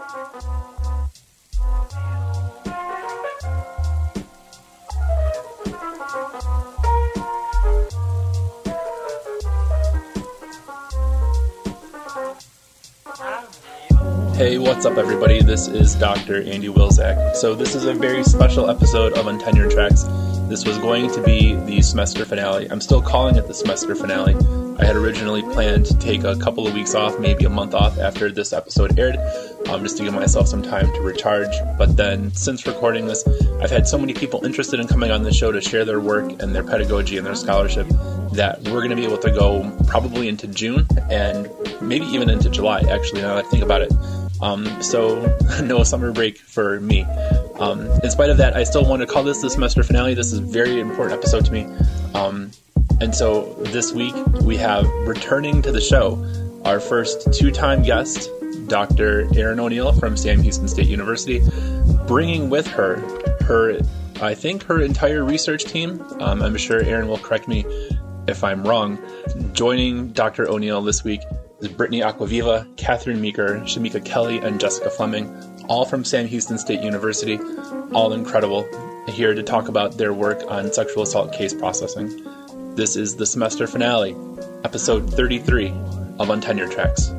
Hey, what's up, everybody? This is Dr. Andy Wilczak. So, this is a very special episode of Untenured Tracks. This was going to be the semester finale. I'm still calling it the semester finale. I had originally planned to take a couple of weeks off, maybe a month off after this episode aired, um, just to give myself some time to recharge. But then, since recording this, I've had so many people interested in coming on the show to share their work and their pedagogy and their scholarship that we're going to be able to go probably into June and maybe even into July, actually, now that I think about it. Um, so, no summer break for me. Um, in spite of that, I still want to call this the semester finale. This is a very important episode to me. Um, and so, this week, we have returning to the show our first two time guest, Dr. Erin O'Neill from Sam Houston State University, bringing with her her, I think, her entire research team. Um, I'm sure Erin will correct me if I'm wrong. Joining Dr. O'Neill this week is Brittany Acquaviva, Catherine Meeker, Shamika Kelly, and Jessica Fleming, all from Sam Houston State University, all incredible, here to talk about their work on sexual assault case processing. This is the semester finale, episode 33 of Untenured Tracks.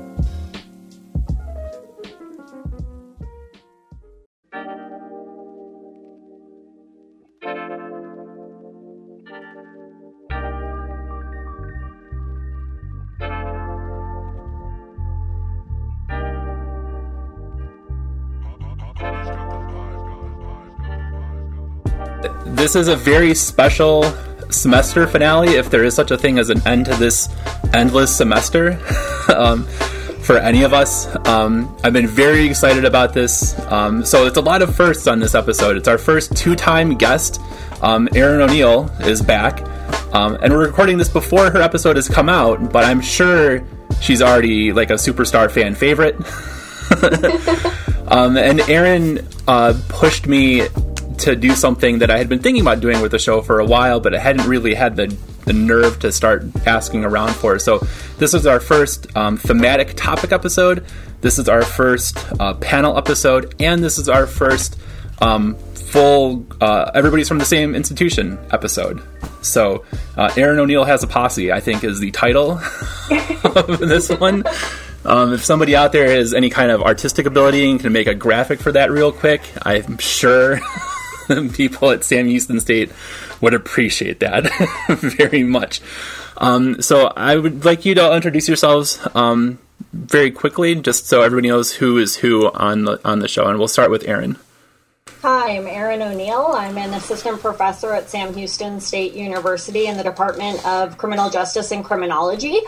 This is a very special semester finale, if there is such a thing as an end to this endless semester. um, for any of us. Um, I've been very excited about this. Um, so it's a lot of firsts on this episode. It's our first two-time guest. Um, Erin O'Neill is back, um, and we're recording this before her episode has come out. But I'm sure she's already like a superstar fan favorite. Um, and Erin uh, pushed me to do something that I had been thinking about doing with the show for a while, but I hadn't really had the, the nerve to start asking around for. So, this is our first um, thematic topic episode. This is our first uh, panel episode, and this is our first um, full uh, everybody's from the same institution episode. So, uh, Erin O'Neill has a posse, I think, is the title of this one. Um, if somebody out there has any kind of artistic ability and can make a graphic for that real quick, I'm sure people at Sam Houston State would appreciate that very much. Um, so I would like you to introduce yourselves um, very quickly, just so everybody knows who is who on the on the show, and we'll start with Erin. Hi, I'm Erin O'Neill. I'm an assistant professor at Sam Houston State University in the Department of Criminal Justice and Criminology.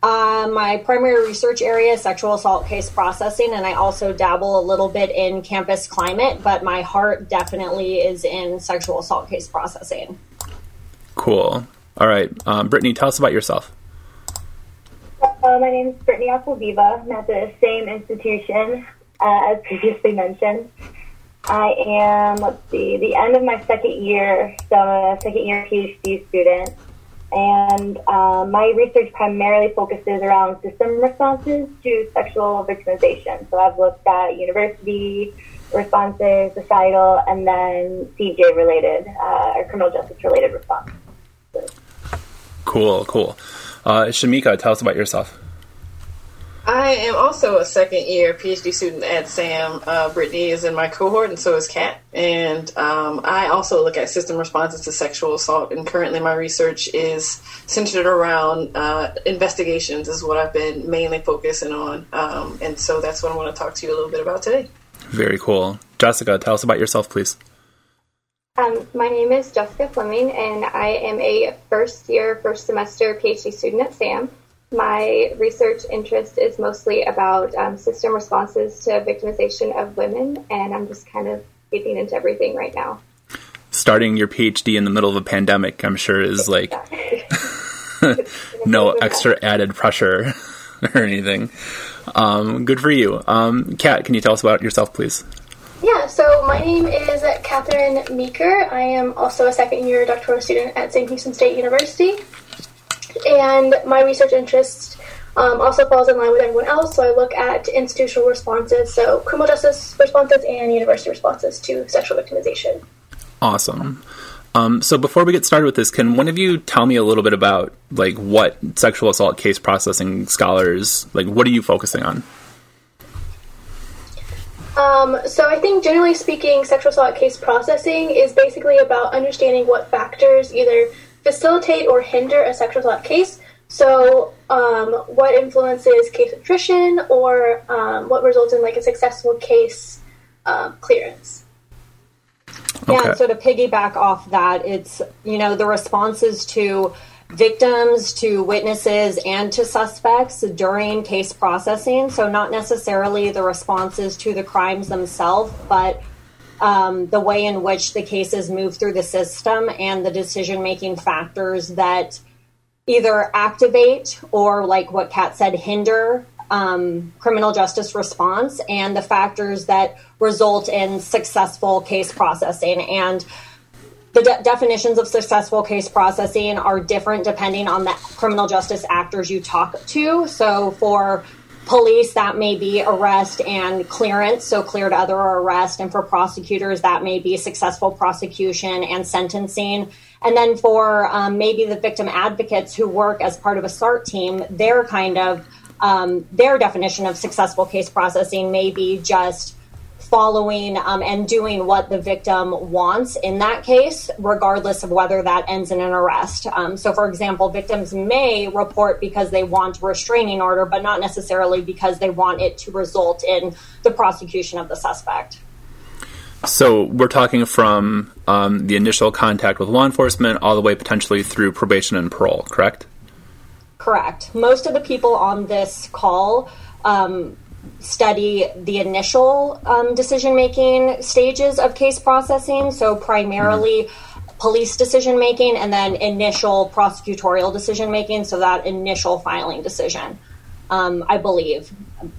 Uh, my primary research area is sexual assault case processing, and I also dabble a little bit in campus climate, but my heart definitely is in sexual assault case processing. Cool. All right, um, Brittany, tell us about yourself. Uh, my name is Brittany Acquaviva. I'm at the same institution uh, as previously mentioned. I am, let's see, the end of my second year, so I'm a second year PhD student. And uh, my research primarily focuses around system responses to sexual victimization. So I've looked at university responses, societal, and then CJ related, uh, or criminal justice related responses. Cool, cool. Uh, Shamika, tell us about yourself. I am also a second year PhD student at SAM. Uh, Brittany is in my cohort, and so is Kat. And um, I also look at system responses to sexual assault. And currently, my research is centered around uh, investigations, is what I've been mainly focusing on. Um, and so that's what I want to talk to you a little bit about today. Very cool. Jessica, tell us about yourself, please. Um, my name is Jessica Fleming, and I am a first year, first semester PhD student at SAM. My research interest is mostly about um, system responses to victimization of women, and I'm just kind of getting into everything right now. Starting your PhD in the middle of a pandemic, I'm sure, is like no extra added pressure or anything. Um, good for you. Um, Kat, can you tell us about yourself, please? Yeah, so my name is Catherine Meeker. I am also a second year doctoral student at Sam Houston State University. And my research interests um, also falls in line with everyone else. So I look at institutional responses, so criminal justice responses and university responses to sexual victimization. Awesome. Um, so before we get started with this, can one of you tell me a little bit about like what sexual assault case processing scholars like? What are you focusing on? Um, so I think generally speaking, sexual assault case processing is basically about understanding what factors either facilitate or hinder a sexual assault case. So um, what influences case attrition or um, what results in like a successful case uh, clearance. Yeah, so to piggyback off that, it's you know the responses to victims, to witnesses, and to suspects during case processing. So not necessarily the responses to the crimes themselves, but um, the way in which the cases move through the system and the decision making factors that either activate or, like what Kat said, hinder um, criminal justice response and the factors that result in successful case processing. And the de- definitions of successful case processing are different depending on the criminal justice actors you talk to. So for police, that may be arrest and clearance, so cleared other arrest. And for prosecutors, that may be successful prosecution and sentencing. And then for um, maybe the victim advocates who work as part of a SART team, they're kind of um, their definition of successful case processing may be just following um, and doing what the victim wants in that case, regardless of whether that ends in an arrest. Um, so, for example, victims may report because they want a restraining order, but not necessarily because they want it to result in the prosecution of the suspect. So, we're talking from um, the initial contact with law enforcement all the way potentially through probation and parole, correct? Correct. Most of the people on this call um, study the initial um, decision making stages of case processing. So, primarily mm-hmm. police decision making and then initial prosecutorial decision making. So, that initial filing decision, um, I believe.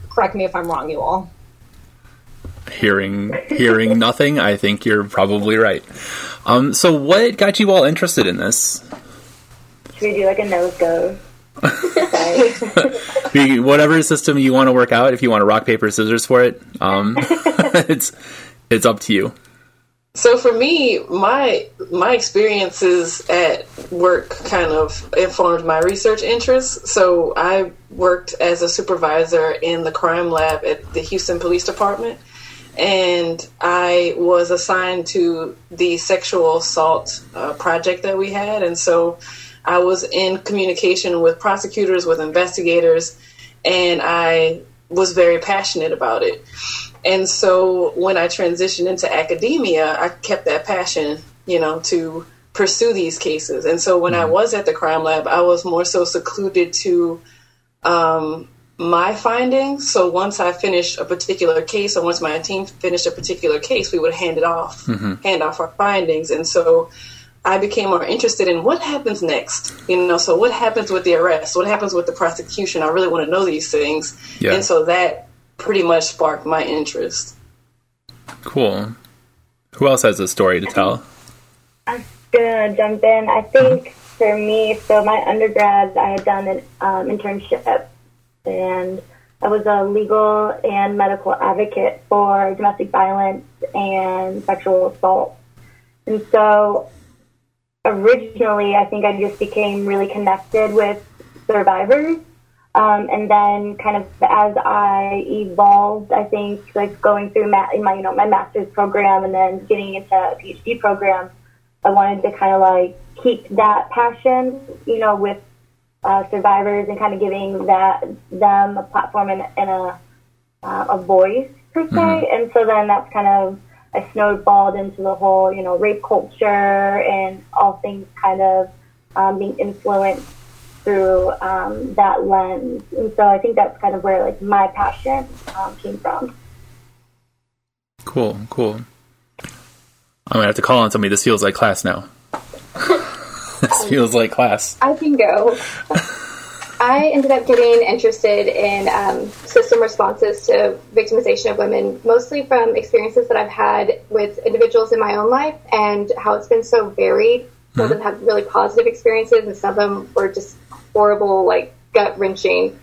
Correct me if I'm wrong, you all. Hearing hearing nothing, I think you're probably right. Um, so, what got you all interested in this? Should we do like a nose go? Whatever system you want to work out, if you want to rock paper scissors for it, um, it's it's up to you. So for me, my my experiences at work kind of informed my research interests. So I worked as a supervisor in the crime lab at the Houston Police Department, and I was assigned to the sexual assault uh, project that we had, and so I was in communication with prosecutors, with investigators, and I was very passionate about it. And so when I transitioned into academia, I kept that passion, you know, to pursue these cases. And so when mm-hmm. I was at the crime lab, I was more so secluded to um, my findings. So once I finished a particular case, or once my team finished a particular case, we would hand it off, mm-hmm. hand off our findings. And so I became more interested in what happens next. You know, so what happens with the arrest? What happens with the prosecution? I really want to know these things. Yeah. And so that pretty much sparked my interest. Cool. Who else has a story to tell? I'm gonna jump in. I think mm-hmm. for me, so my undergrad, I had done an um, internship, and I was a legal and medical advocate for domestic violence and sexual assault. And so originally, I think I just became really connected with survivors. Um, and then, kind of as I evolved, I think like going through ma- my you know my master's program and then getting into a PhD program, I wanted to kind of like keep that passion, you know, with uh, survivors and kind of giving that them a platform and, and a uh, a voice per se. Mm-hmm. And so then that's kind of I snowballed into the whole, you know, rape culture and all things kind of um, being influenced through um, that lens. And so I think that's kind of where like my passion um, came from. Cool, cool. I'm gonna have to call on somebody. This feels like class now. this feels like class. I can go. I ended up getting interested in um, system responses to victimization of women, mostly from experiences that I've had with individuals in my own life and how it's been so varied. Some of them have really positive experiences, and some of them were just horrible, like gut wrenching.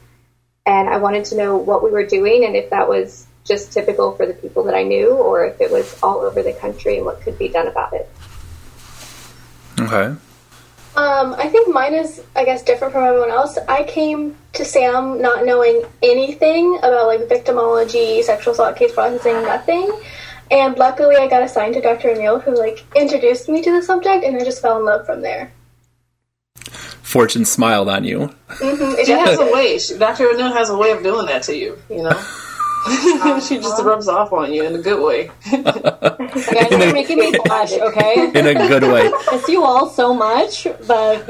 and I wanted to know what we were doing and if that was just typical for the people that I knew or if it was all over the country and what could be done about it. Okay. Um, I think mine is, I guess, different from everyone else. I came to Sam not knowing anything about like victimology, sexual assault case processing, nothing. And luckily, I got assigned to Dr. O'Neill, who like introduced me to the subject, and I just fell in love from there. Fortune smiled on you. Mm-hmm. She has a way. She, Dr. O'Neill has a way of doing that to you, you know? she just um, rubs off on you in a good way. Okay, you're making me blush, okay? In a good way. miss you all so much, but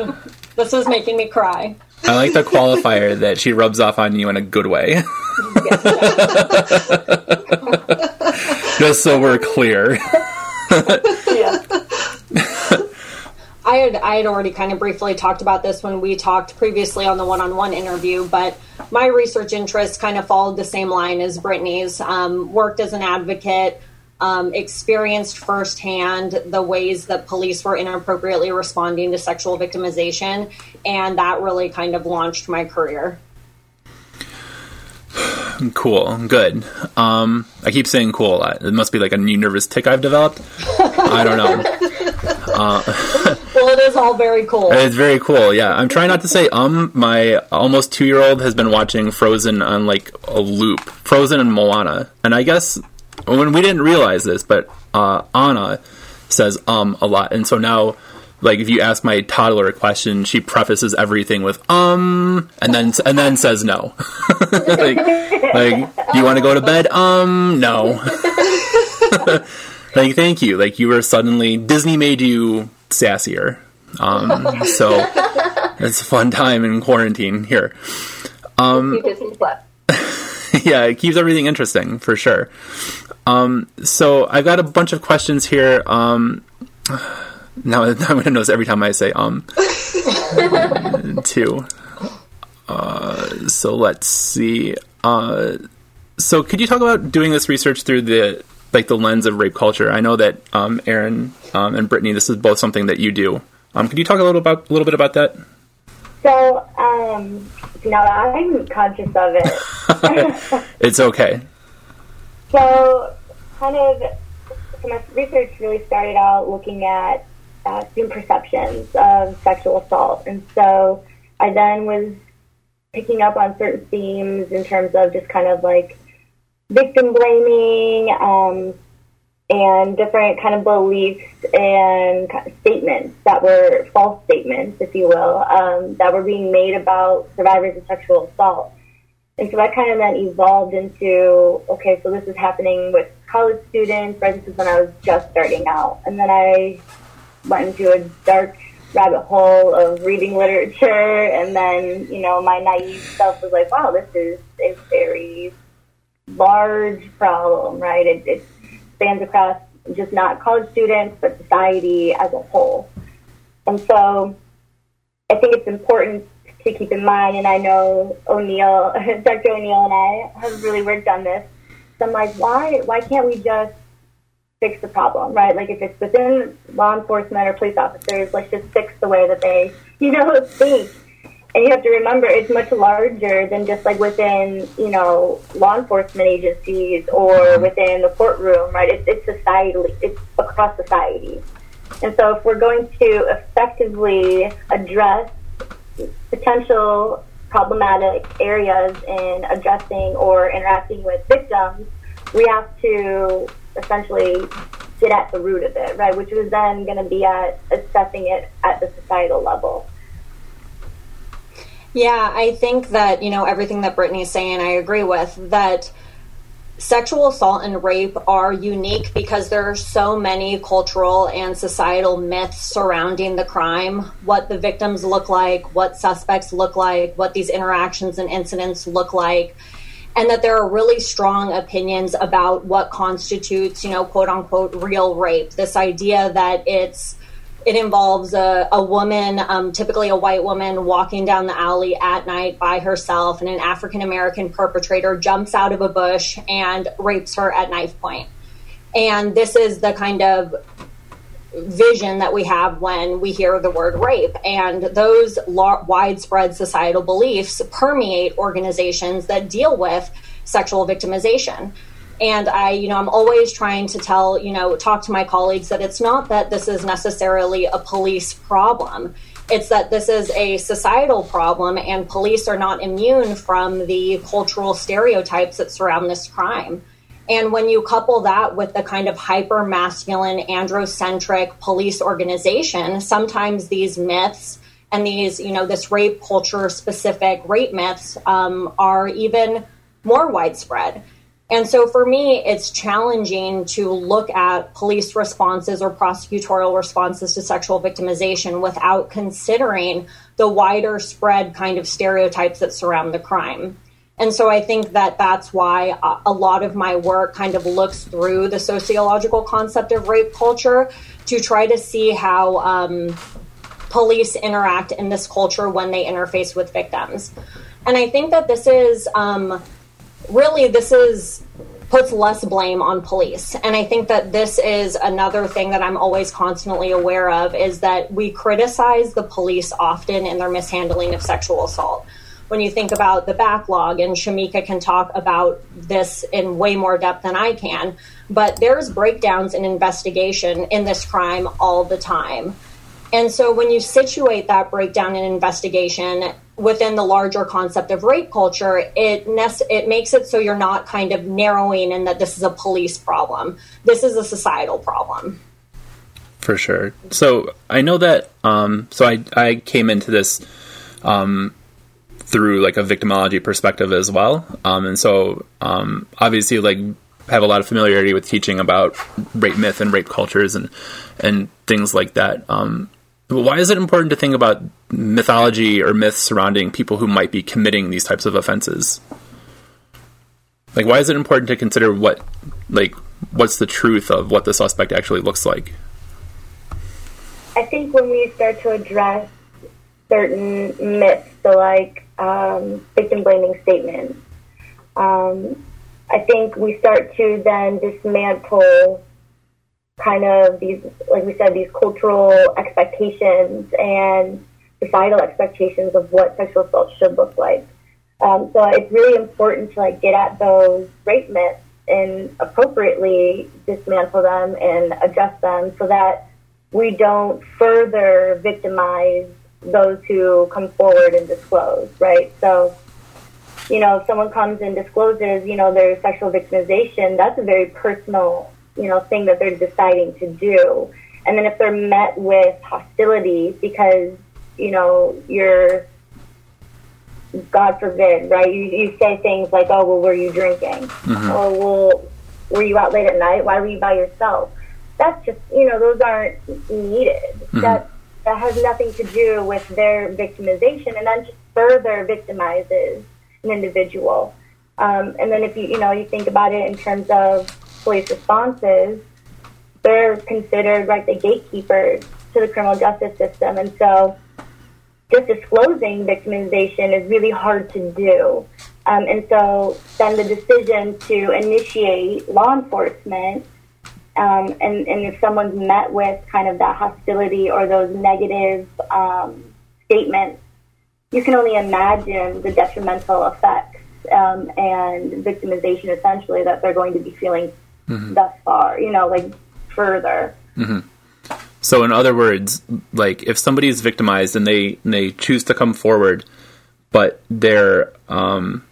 this is making me cry. I like the qualifier that she rubs off on you in a good way. Just so we're clear. yeah. I had I had already kind of briefly talked about this when we talked previously on the one-on-one interview, but my research interests kind of followed the same line as Brittany's. Um, worked as an advocate, um, experienced firsthand the ways that police were inappropriately responding to sexual victimization, and that really kind of launched my career. Cool, good. Um, I keep saying cool a lot. It must be like a new nervous tic I've developed. I don't know. Well, it is all very cool. It's very cool. Yeah, I'm trying not to say um. My almost two year old has been watching Frozen on like a loop, Frozen and Moana, and I guess when we didn't realize this, but uh, Anna says um a lot, and so now. Like if you ask my toddler a question, she prefaces everything with um, and then and then says no. like, like, you want to go to bed? Um, no. like, thank you. Like you were suddenly Disney made you sassier. Um, so it's a fun time in quarantine here. Um, yeah, it keeps everything interesting for sure. Um, so I've got a bunch of questions here. Um, now I'm gonna notice every time I say um. two. Uh, so let's see. Uh, so could you talk about doing this research through the like the lens of rape culture? I know that um, Erin um, and Brittany, this is both something that you do. Um, could you talk a little about a little bit about that? So, um, now I'm conscious of it, It's okay. so kind of, so my research really started out looking at perceptions of sexual assault, and so I then was picking up on certain themes in terms of just kind of like victim blaming um, and different kind of beliefs and kind of statements that were false statements, if you will, um, that were being made about survivors of sexual assault. And so that kind of then evolved into okay, so this is happening with college students, right? This is when I was just starting out. And then I went into a dark rabbit hole of reading literature, and then, you know, my naive self was like, wow, this is a very large problem, right? It, it spans across just not college students, but society as a whole. And so I think it's important to keep in mind, and I know O'Neill, Dr. O'Neill and I have really worked on this. So I'm like, why, why can't we just fix the problem, right? Like if it's within law enforcement or police officers, let's just fix the way that they, you know, think. And you have to remember it's much larger than just like within, you know, law enforcement agencies or within the courtroom, right? It's, it's societally, it's across society. And so if we're going to effectively address potential problematic areas in addressing or interacting with victims, we have to essentially get at the root of it, right? Which was then going to be at assessing it at the societal level. Yeah, I think that, you know, everything that Brittany's saying, I agree with. That sexual assault and rape are unique because there are so many cultural and societal myths surrounding the crime what the victims look like, what suspects look like, what these interactions and incidents look like. And that there are really strong opinions about what constitutes, you know, quote unquote, real rape. This idea that it's it involves a, a woman, um, typically a white woman, walking down the alley at night by herself, and an African American perpetrator jumps out of a bush and rapes her at knife point. And this is the kind of vision that we have when we hear the word rape. And those widespread societal beliefs permeate organizations that deal with sexual victimization. And I, you know, I'm always trying to tell, you know, talk to my colleagues that it's not that this is necessarily a police problem. It's that this is a societal problem, and police are not immune from the cultural stereotypes that surround this crime. And when you couple that with the kind of hyper masculine, androcentric police organization, sometimes these myths and these, you know, this rape culture specific rape myths um, are even more widespread. And so for me, it's challenging to look at police responses or prosecutorial responses to sexual victimization without considering the wider spread kind of stereotypes that surround the crime. And so I think that that's why a lot of my work kind of looks through the sociological concept of rape culture to try to see how um, police interact in this culture when they interface with victims. And I think that this is. Um, really this is puts less blame on police and i think that this is another thing that i'm always constantly aware of is that we criticize the police often in their mishandling of sexual assault when you think about the backlog and shamika can talk about this in way more depth than i can but there's breakdowns in investigation in this crime all the time and so when you situate that breakdown in investigation within the larger concept of rape culture, it it makes it so you're not kind of narrowing in that this is a police problem. This is a societal problem. For sure. So I know that. Um, so I I came into this um, through like a victimology perspective as well, um, and so um, obviously like have a lot of familiarity with teaching about rape myth and rape cultures and and things like that. Um, why is it important to think about mythology or myths surrounding people who might be committing these types of offenses? Like, why is it important to consider what, like, what's the truth of what the suspect actually looks like? I think when we start to address certain myths, so like um, victim blaming statements, um, I think we start to then dismantle kind of these, like we said, these cultural expectations and societal expectations of what sexual assault should look like. Um, so it's really important to like get at those rape myths and appropriately dismantle them and adjust them so that we don't further victimize those who come forward and disclose, right? So, you know, if someone comes and discloses, you know, their sexual victimization, that's a very personal you know thing that they're deciding to do and then if they're met with hostility because you know you're god forbid right you, you say things like oh well were you drinking mm-hmm. or well were you out late at night why were you by yourself that's just you know those aren't needed mm-hmm. that that has nothing to do with their victimization and then just further victimizes an individual um, and then if you you know you think about it in terms of police responses, they're considered like the gatekeepers to the criminal justice system. And so just disclosing victimization is really hard to do. Um, and so then the decision to initiate law enforcement, um, and, and if someone's met with kind of that hostility or those negative um, statements, you can only imagine the detrimental effects um, and victimization essentially that they're going to be feeling mm-hmm. thus far, you know, like further. Mm-hmm. So, in other words, like if somebody is victimized and they and they choose to come forward, but their um,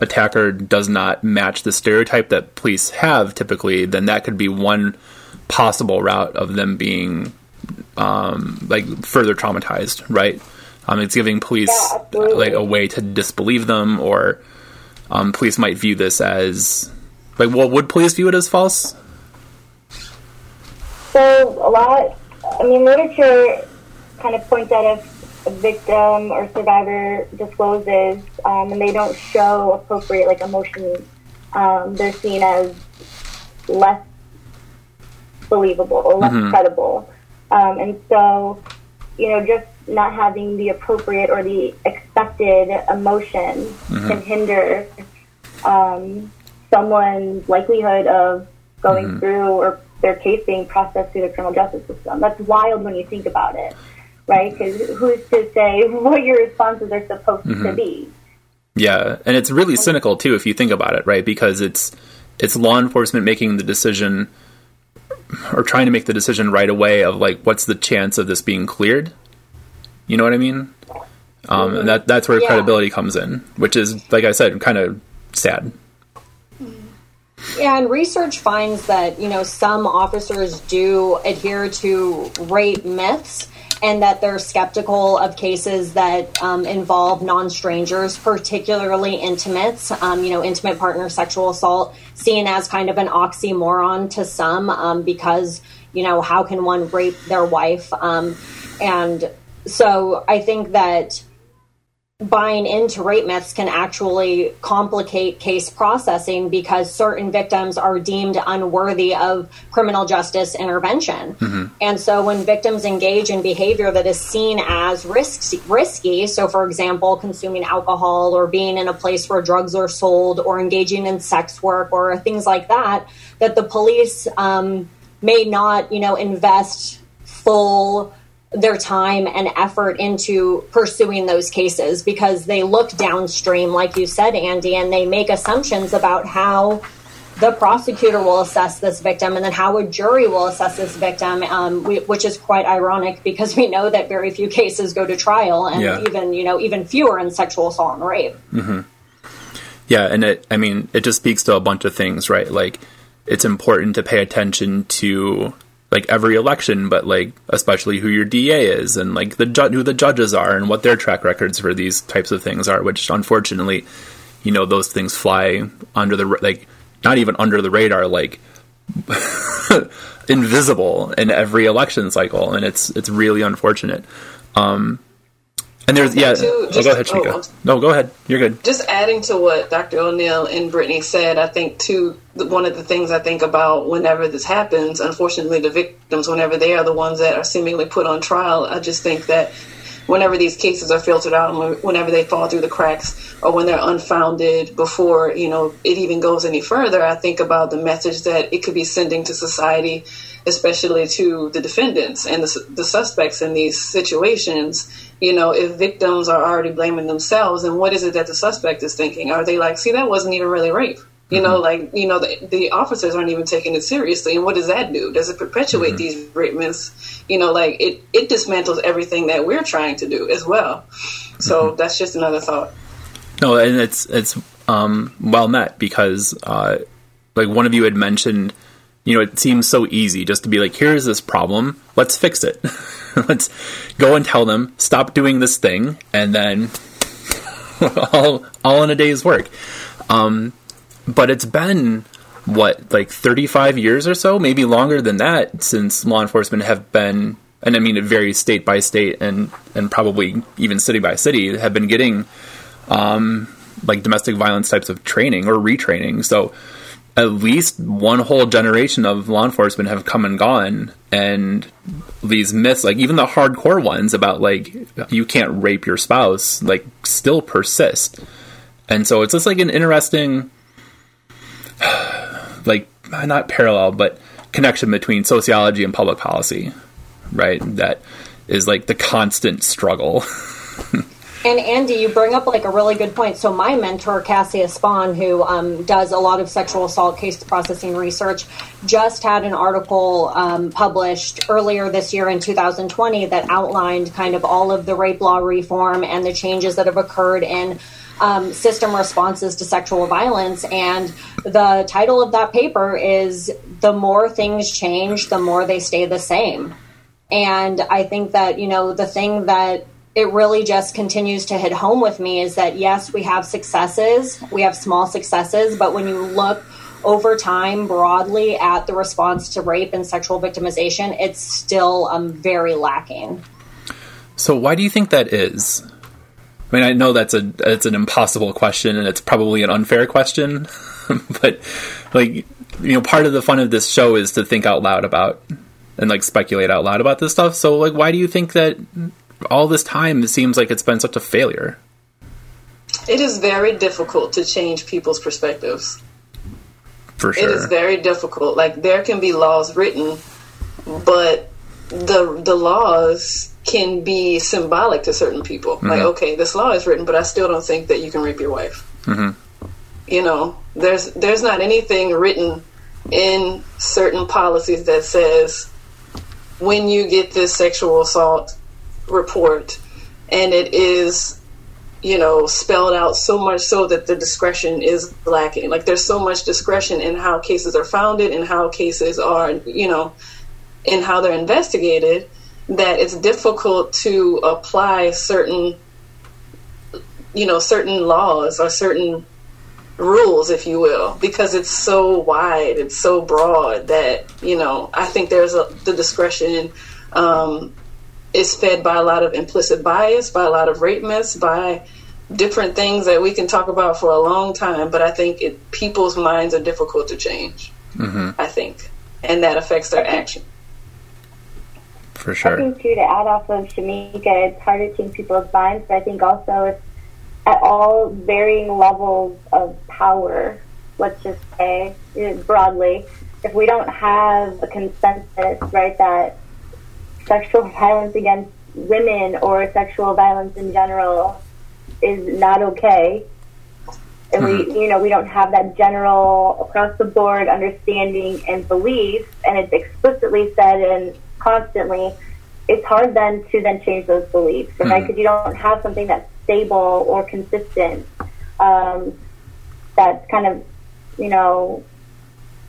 attacker does not match the stereotype that police have typically, then that could be one possible route of them being um, like further traumatized, right? Um, it's giving police yeah, like a way to disbelieve them, or um, police might view this as like, well, would police view it as false? So a lot. I mean, literature kind of points out if victim or survivor discloses um, and they don't show appropriate like emotions, um, they're seen as less believable or less mm-hmm. credible. Um, and so, you know, just not having the appropriate or the expected emotion mm-hmm. can hinder um, someone's likelihood of going mm-hmm. through or their case being processed through the criminal justice system. That's wild when you think about it, right? Because who's to say what your responses are supposed mm-hmm. to be? Yeah, and it's really cynical too if you think about it, right? Because it's it's law enforcement making the decision or trying to make the decision right away of like what's the chance of this being cleared. You know what I mean? Um, and that that's where yeah. credibility comes in, which is like I said, kind of sad. Yeah, and research finds that you know some officers do adhere to rape myths and that they're skeptical of cases that um, involve non-strangers, particularly intimates. Um, you know, intimate partner sexual assault seen as kind of an oxymoron to some um, because you know how can one rape their wife? Um, and so I think that buying into rape myths can actually complicate case processing because certain victims are deemed unworthy of criminal justice intervention. Mm-hmm. And so when victims engage in behavior that is seen as risky, risky, so for example, consuming alcohol or being in a place where drugs are sold or engaging in sex work or things like that, that the police um, may not, you know, invest full their time and effort into pursuing those cases because they look downstream, like you said, Andy, and they make assumptions about how the prosecutor will assess this victim and then how a jury will assess this victim, um, we, which is quite ironic because we know that very few cases go to trial and yeah. even, you know, even fewer in sexual assault and rape. Mm-hmm. Yeah. And it, I mean, it just speaks to a bunch of things, right? Like, it's important to pay attention to like every election, but like especially who your DA is and like the ju- who the judges are and what their track records for these types of things are. Which unfortunately, you know, those things fly under the like not even under the radar, like invisible in every election cycle, and it's it's really unfortunate. Um, and there's yeah. Too, just, oh, go ahead. Oh, no, go ahead. You're good. Just adding to what Dr. O'Neill and Brittany said, I think too one of the things I think about whenever this happens, unfortunately, the victims, whenever they are the ones that are seemingly put on trial, I just think that whenever these cases are filtered out and whenever they fall through the cracks or when they're unfounded before you know it even goes any further i think about the message that it could be sending to society especially to the defendants and the, the suspects in these situations you know, if victims are already blaming themselves, and what is it that the suspect is thinking? Are they like, see, that wasn't even really rape? You mm-hmm. know, like, you know, the, the, officers aren't even taking it seriously. And what does that do? Does it perpetuate mm-hmm. these rape myths? You know, like, it, it dismantles everything that we're trying to do as well. So mm-hmm. that's just another thought. No, and it's, it's, um, well met because, uh, like one of you had mentioned, you know, it seems so easy just to be like, here's this problem, let's fix it. let's go and tell them, stop doing this thing, and then all, all in a day's work. Um, but it's been, what, like 35 years or so, maybe longer than that, since law enforcement have been, and I mean, it varies state by state and, and probably even city by city, have been getting, um, like domestic violence types of training or retraining. So, at least one whole generation of law enforcement have come and gone and these myths like even the hardcore ones about like you can't rape your spouse like still persist. And so it's just like an interesting like not parallel but connection between sociology and public policy right? That is like the constant struggle And Andy, you bring up like a really good point. So my mentor, Cassia Spohn, who um, does a lot of sexual assault case processing research, just had an article um, published earlier this year in 2020 that outlined kind of all of the rape law reform and the changes that have occurred in um, system responses to sexual violence. And the title of that paper is The More Things Change, the More They Stay the Same. And I think that, you know, the thing that it really just continues to hit home with me is that yes, we have successes, we have small successes, but when you look over time broadly at the response to rape and sexual victimization, it's still um, very lacking. So, why do you think that is? I mean, I know that's a it's an impossible question, and it's probably an unfair question, but like you know, part of the fun of this show is to think out loud about and like speculate out loud about this stuff. So, like, why do you think that all this time it seems like it's been such a failure. It is very difficult to change people's perspectives. For sure. It is very difficult. Like there can be laws written, but the the laws can be symbolic to certain people. Like, mm-hmm. okay, this law is written, but I still don't think that you can rape your wife. Mm-hmm. You know, there's there's not anything written in certain policies that says when you get this sexual assault report and it is you know spelled out so much so that the discretion is lacking. Like there's so much discretion in how cases are founded and how cases are you know in how they're investigated that it's difficult to apply certain you know certain laws or certain rules if you will because it's so wide it's so broad that you know i think there's a the discretion um, is fed by a lot of implicit bias by a lot of rape myths by different things that we can talk about for a long time but i think it, people's minds are difficult to change mm-hmm. i think and that affects their action For sure. I sure. think too to add off of Shamika, it's hard to change people's minds, but I think also it's at all varying levels of power. Let's just say broadly, if we don't have a consensus, right, that sexual violence against women or sexual violence in general is not okay, and we, you know, we don't have that general across the board understanding and belief, and it's explicitly said and constantly, it's hard then to then change those beliefs, right? Because you don't have something that's stable or consistent. Um, that's kind of, you know,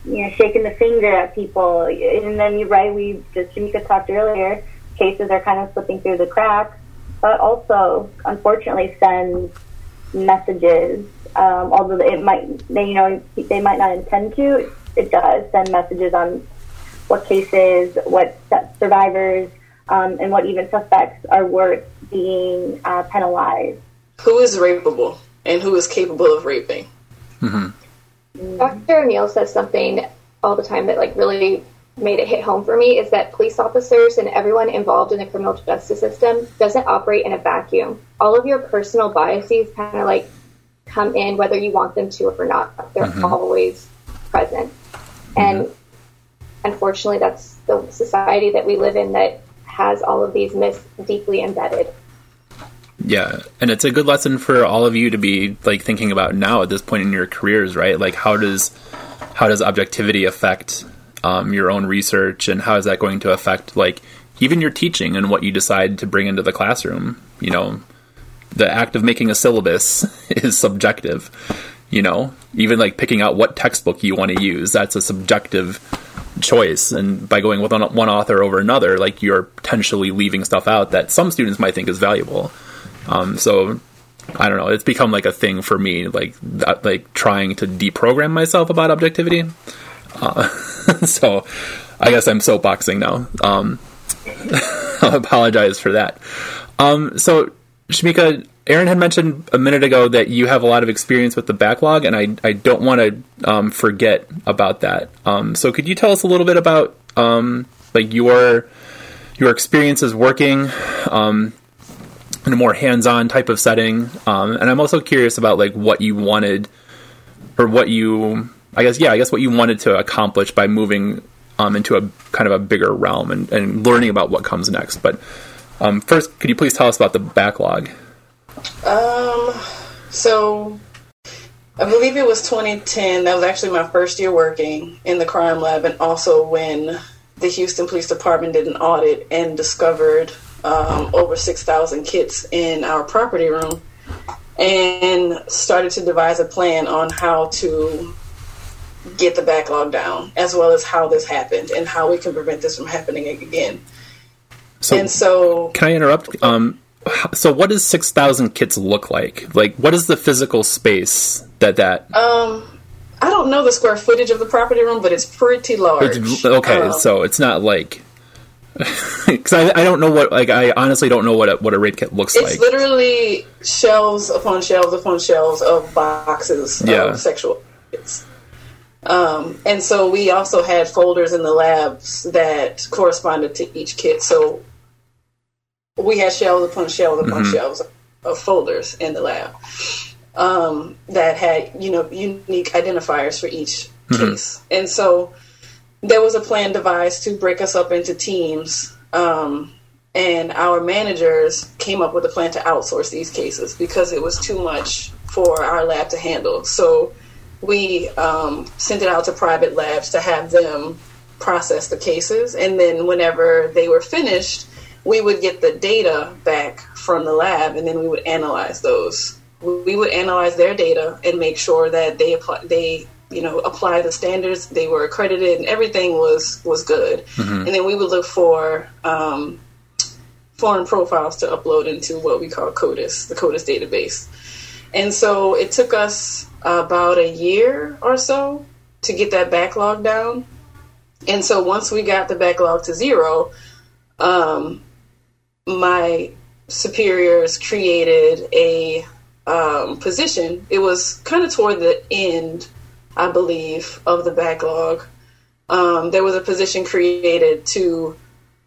you know, shaking the finger at people, and then you're right. We just Shamika talked earlier. Cases are kind of slipping through the cracks, but also, unfortunately, sends messages. Um, although it might, they you know, they might not intend to. It does send messages on what cases, what survivors, um, and what even suspects are worth being uh, penalized. who is rapeable and who is capable of raping Dr. O'Neill says something all the time that like really made it hit home for me is that police officers and everyone involved in the criminal justice system doesn't operate in a vacuum. All of your personal biases kind of like come in whether you want them to or not. They're mm-hmm. always present. Mm-hmm. And unfortunately that's the society that we live in that has all of these myths deeply embedded. Yeah, and it's a good lesson for all of you to be like thinking about now at this point in your careers, right? Like how does how does objectivity affect um, your own research, and how is that going to affect like even your teaching and what you decide to bring into the classroom? You know, the act of making a syllabus is subjective. You know, even like picking out what textbook you want to use, that's a subjective choice. And by going with one one author over another, like you're potentially leaving stuff out that some students might think is valuable. Um, so I don't know. It's become like a thing for me, like that, like trying to deprogram myself about objectivity. Uh, so I guess I'm soapboxing now. Um, I apologize for that. Um, so Shamika, Erin had mentioned a minute ago that you have a lot of experience with the backlog, and I I don't want to um, forget about that. Um, so could you tell us a little bit about um, like your your experiences working um, in a more hands-on type of setting? Um, and I'm also curious about like what you wanted or what you I guess yeah I guess what you wanted to accomplish by moving um, into a kind of a bigger realm and, and learning about what comes next. But um, first, could you please tell us about the backlog? Um, so I believe it was 2010. That was actually my first year working in the crime lab, and also when the Houston Police Department did an audit and discovered um, over 6,000 kits in our property room, and started to devise a plan on how to get the backlog down, as well as how this happened and how we can prevent this from happening again. So, And so can I interrupt? Um, so, what does six thousand kits look like? Like, what is the physical space that that? Um, I don't know the square footage of the property room, but it's pretty large. It's- okay, Um, so it's not like because I, I don't know what like I honestly don't know what a, what a rape kit looks it's like. It's literally shelves upon shelves upon shelves of boxes Yeah. of sexual kits. Um, and so we also had folders in the labs that corresponded to each kit. So we had shelves upon shelves upon Mm-hmm. shelves of folders in the lab um, that had you know unique identifiers for each case. And so there was a plan devised to break us up into teams. Um, and our managers came up with a plan to outsource these cases because it was too much for our lab to handle. So we um, sent it out to private labs to have them process the cases. And then whenever they were finished, we would get the data back from the lab and then we would analyze those. We would analyze their data and make sure that they apply, they you know apply the standards they were accredited and everything was was good and then we would look for um, foreign profiles to upload into what we call CODIS, the CODIS database. And so it took us about a year or so to get that backlog down. And so once we got the backlog to zero, um, my superiors created a um, position. It was kind of toward the end, I believe, of the backlog. Um, there was a position created to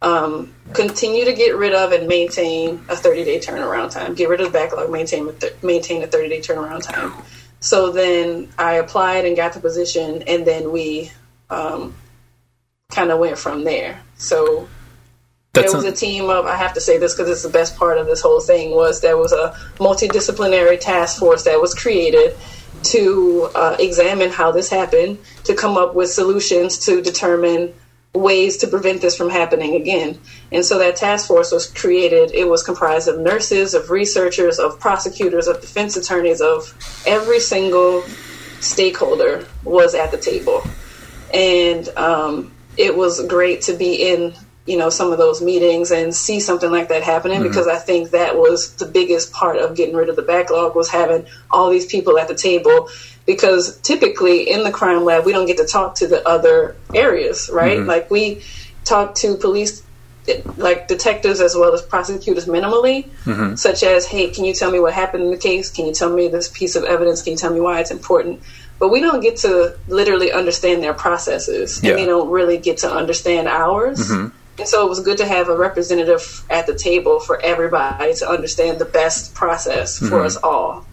um, continue to get rid of and maintain a 30 day turnaround time. Get rid of the backlog, maintain maintain a 30 day turnaround time. So then I applied and got the position, and then we um, kind of went from there. So That's there was a- team of I have to say this because it's the best part of this whole thing was there was a multidisciplinary task force that was created to uh, examine how this happened, to come up with solutions to determine ways to prevent this from happening again. And so that task force was created. It was comprised of nurses, of researchers, of prosecutors, of defense attorneys, of every single stakeholder was at the table. And um, it was great to be in you know some of those meetings and see something like that happening because mm-hmm. I think that was the biggest part of getting rid of the backlog was having all these people at the table because typically in the crime lab we don't get to talk to the other areas right? Mm-hmm. Like we talk to police like detectives as well as prosecutors minimally mm-hmm. such as hey can you tell me what happened in the case? Can you tell me this piece of evidence? Can you tell me why it's important? But we don't get to literally understand their processes Yeah. and they don't really get to understand ours and so it was good to have a representative at the table for everybody to understand the best process for us all.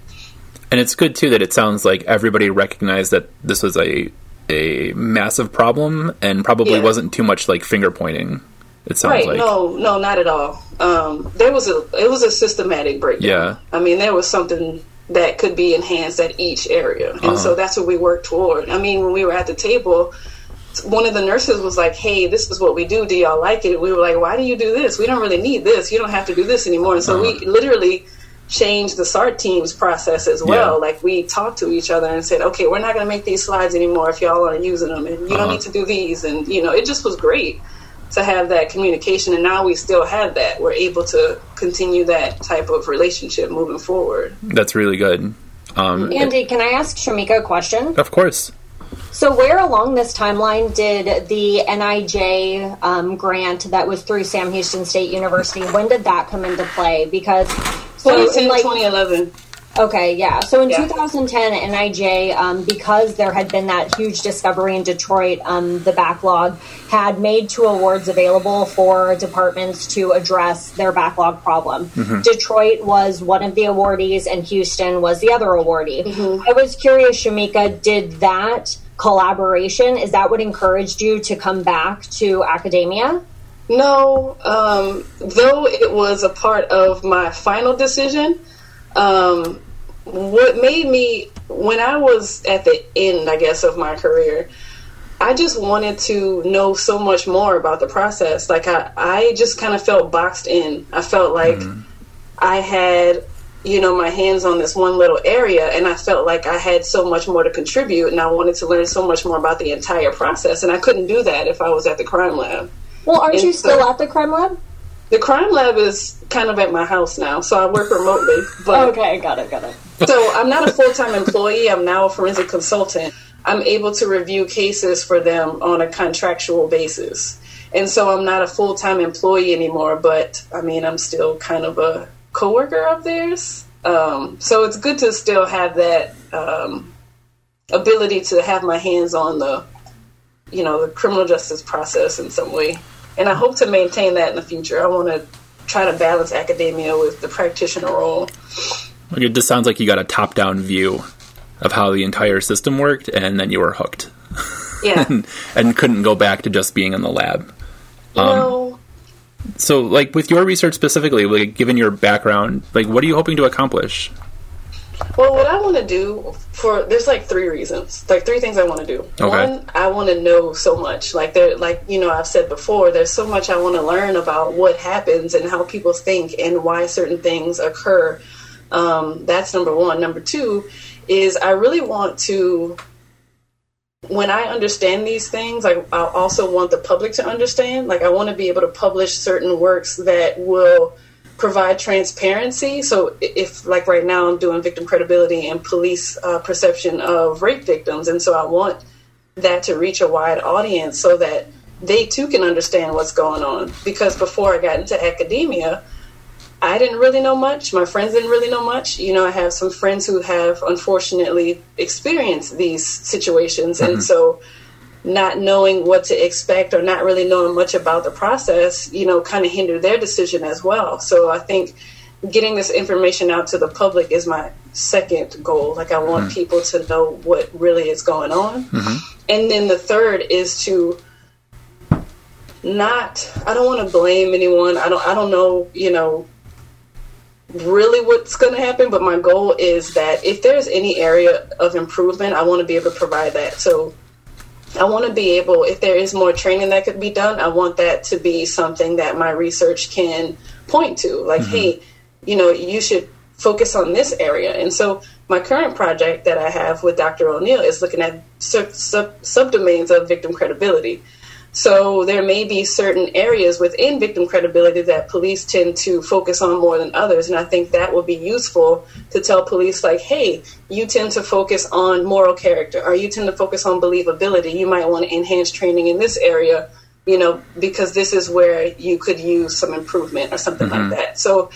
And it's good too that it sounds like everybody recognized that this was a a massive problem and probably Yeah. wasn't too much like finger pointing. It sounds Right? like No, no, not at all. Um, there was a it was a systematic breakdown. Yeah. I mean, there was something that could be enhanced at each area, and Uh-huh. so that's what we worked toward. I mean, when we were at the table. One of the nurses was like, "Hey, this is what we do. Do y'all like it?" We were like, "Why do you do this? We don't really need this. You don't have to do this anymore." And so we Uh-huh. literally changed the SART team's process as well. Yeah. Like we talked to each other and said, "Okay, we're not going to make these slides anymore if y'all aren't using them, and you Uh-huh. don't need to do these." And you know, it just was great to have that communication and now we still have that we're able to continue that type of relationship moving forward that's really good. Um, Andy, can I ask Shamika a question? of course. So, where along this timeline did the NIJ um, grant that was through Sam Houston State University? When did that come into play? Because so 2010 like 2011 okay, yeah. So in Yeah. 2010, NIJ, um, because there had been that huge discovery in Detroit, um, the backlog had made two awards available for departments to address their backlog problem. Detroit was one of the awardees, and Houston was the other awardee. I was curious, Shamika, did that collaboration is that what encouraged you to come back to academia? no um, though it was a part of my final decision um, what made me when i was at the end i guess of my career I just wanted to know so much more about the process. Like I, I just kind of felt boxed in. I felt like I had, you know, my hands on this one little area, and I felt like I had so much more to contribute, and I wanted to learn so much more about the entire process, and I couldn't do that if I was at the crime lab. Well, aren't you so- still at the crime lab? The crime lab is kind of at my house now, so I work remotely. But Okay, got it, got it. so I'm not a full time employee. I'm now a forensic consultant. I'm able to review cases for them on a contractual basis. And so I'm not a full time employee anymore, but I mean, I'm still kind of a coworker of theirs. Um, so it's good to still have that um, ability to have my hands on the, you know, the criminal justice process in some way. And I hope to maintain that in the future. I want to try to balance academia with the practitioner role. It just sounds like you got a top down view of how the entire system worked, and then you were hooked Yeah. and, and couldn't go back to just being in the lab. You um, know, So, like with your research specifically, like given your background, like what are you hoping to accomplish? Well, what I want to do for there's like three reasons, like three things I want to do. Okay. One, I want to know so much. Like there, like you know, I've said before, there's so much I want to learn about what happens and how people think and why certain things occur. Um, that's number one. Number two is I really want to. When I understand these things, like I also want the public to understand. Like I want to be able to publish certain works that will provide transparency. So if like right now I'm doing victim credibility and police uh, perception of rape victims, and so I want that to reach a wide audience so that they too can understand what's going on. Because before I got into academia, I didn't really know much. My friends didn't really know much. You know, I have some friends who have unfortunately experienced these situations, and so not knowing what to expect or not really knowing much about the process, you know, kind of hindered their decision as well. So I think getting this information out to the public is my second goal. Like I want mm-hmm. people to know what really is going on. Mm-hmm. And then the third is to not I don't want to blame anyone. I don't I don't know, you know, really what's going to happen, but my goal is that if there's any area of improvement, I want to be able to provide that. So I want to be able, if there is more training that could be done, I want that to be something that my research can point to. Like, mm-hmm. hey, you know, you should focus on this area. And so my current project that I have with Dr. O'Neill is looking at sub, sub, subdomains of victim credibility. So there may be certain areas within victim credibility that police tend to focus on more than others, and I think that will be useful to tell police like, "Hey, you tend to focus on moral character, or you tend to focus on believability. You might want to enhance training in this area, you know, because this is where you could use some improvement or something like mm-hmm. that." So,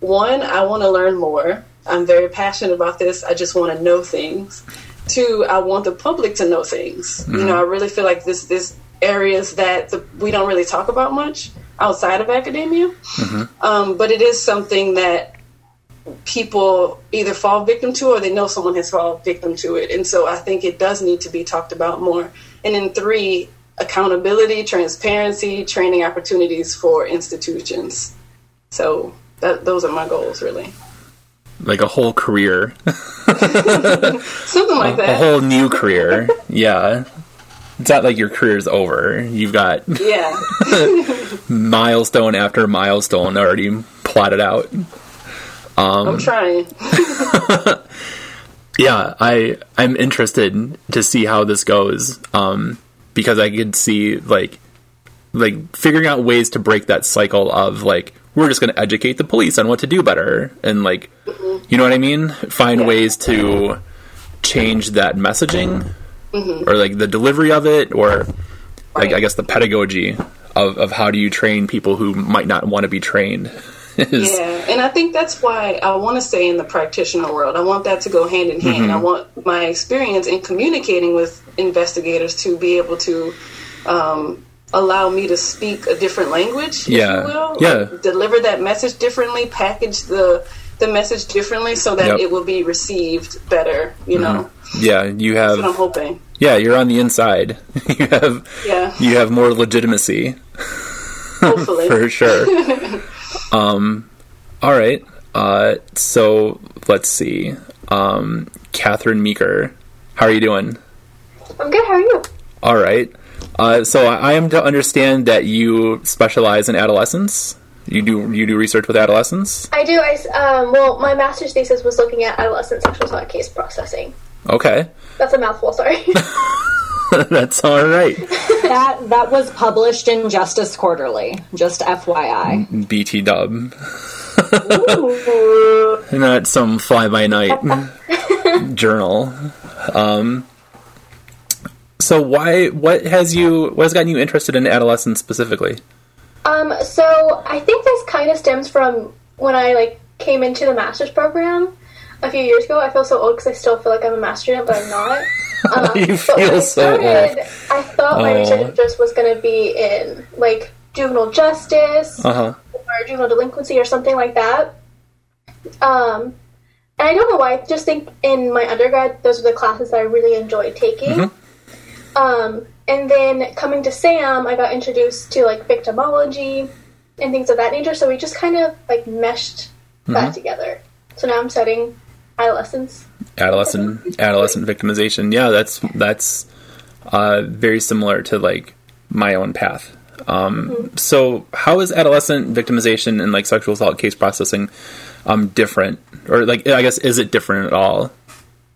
one, I want to learn more. I'm very passionate about this. I just want to know things. Two, I want the public to know things. You mm-hmm. know, I really feel like this this areas that the, we don't really talk about much outside of academia. Um, but it is something that people either fall victim to or they know someone has fallen victim to it. And so I think it does need to be talked about more. And then three, accountability, transparency, training opportunities for institutions. So that, those are my goals, really. Like a whole career, Something like that. a whole new career. Yeah. It's not like your career's over. You've got Yeah. milestone after milestone already plotted out. I'm trying. Yeah, I I'm interested to see how this goes. Um, because I could see like like figuring out ways to break that cycle of like we're just going to educate the police on what to do better and like you know what I mean? Find Yeah. ways to change that messaging Mm-hmm. or like the delivery of it or like I guess the pedagogy of of how do you train people who might not want to be trained. is, Yeah, and I think that's why I want to say in the practitioner world. I want that to go hand in hand. I mm-hmm. want my experience in communicating with investigators to be able to um, allow me to speak a different language, Yeah, if you will. yeah. Like, deliver that message differently, package the the message differently so that Yep. it will be received better. You know, mm-hmm. Yeah, you have that's what I'm hoping. Yeah, you're on the inside. you have Yeah, you have more legitimacy hopefully. for sure. um, all right. Uh, so let's see. Um, Catherine Meeker, how are you doing? I'm good. How are you? All right. Uh, so I I am to understand that you specialize in adolescence. You do you do research with adolescents? I do. I um, well, my master's thesis was looking at adolescent sexual assault case processing. Okay, That's a mouthful. Sorry. that's all right. That that was published in Justice Quarterly. Just FYI. BT Dub, not some fly by night journal. Um, so why? What has you? What has gotten you interested in adolescents specifically? Um, so I think this kind of stems from when I like came into the master's program a few years ago. I feel so old because I still feel like I'm a master student, but I'm not. Um, You feel I so old. started, I thought my Aw. research interest was going to be in like juvenile justice Uh huh. or juvenile delinquency or something like that. Um, and I don't know why. I just think in my undergrad, those were the classes that I really enjoyed taking. Mm-hmm. Um, and then coming to SAM, I got introduced to like victimology and things of that nature. So we just kind of like meshed Mm-hmm. that together. So now I'm studying adolescence. adolescent adolescent victimization. Yeah, that's that's uh, very similar to like my own path. Um, So, how is adolescent victimization and like sexual assault case processing um, different, or like I guess is it different at all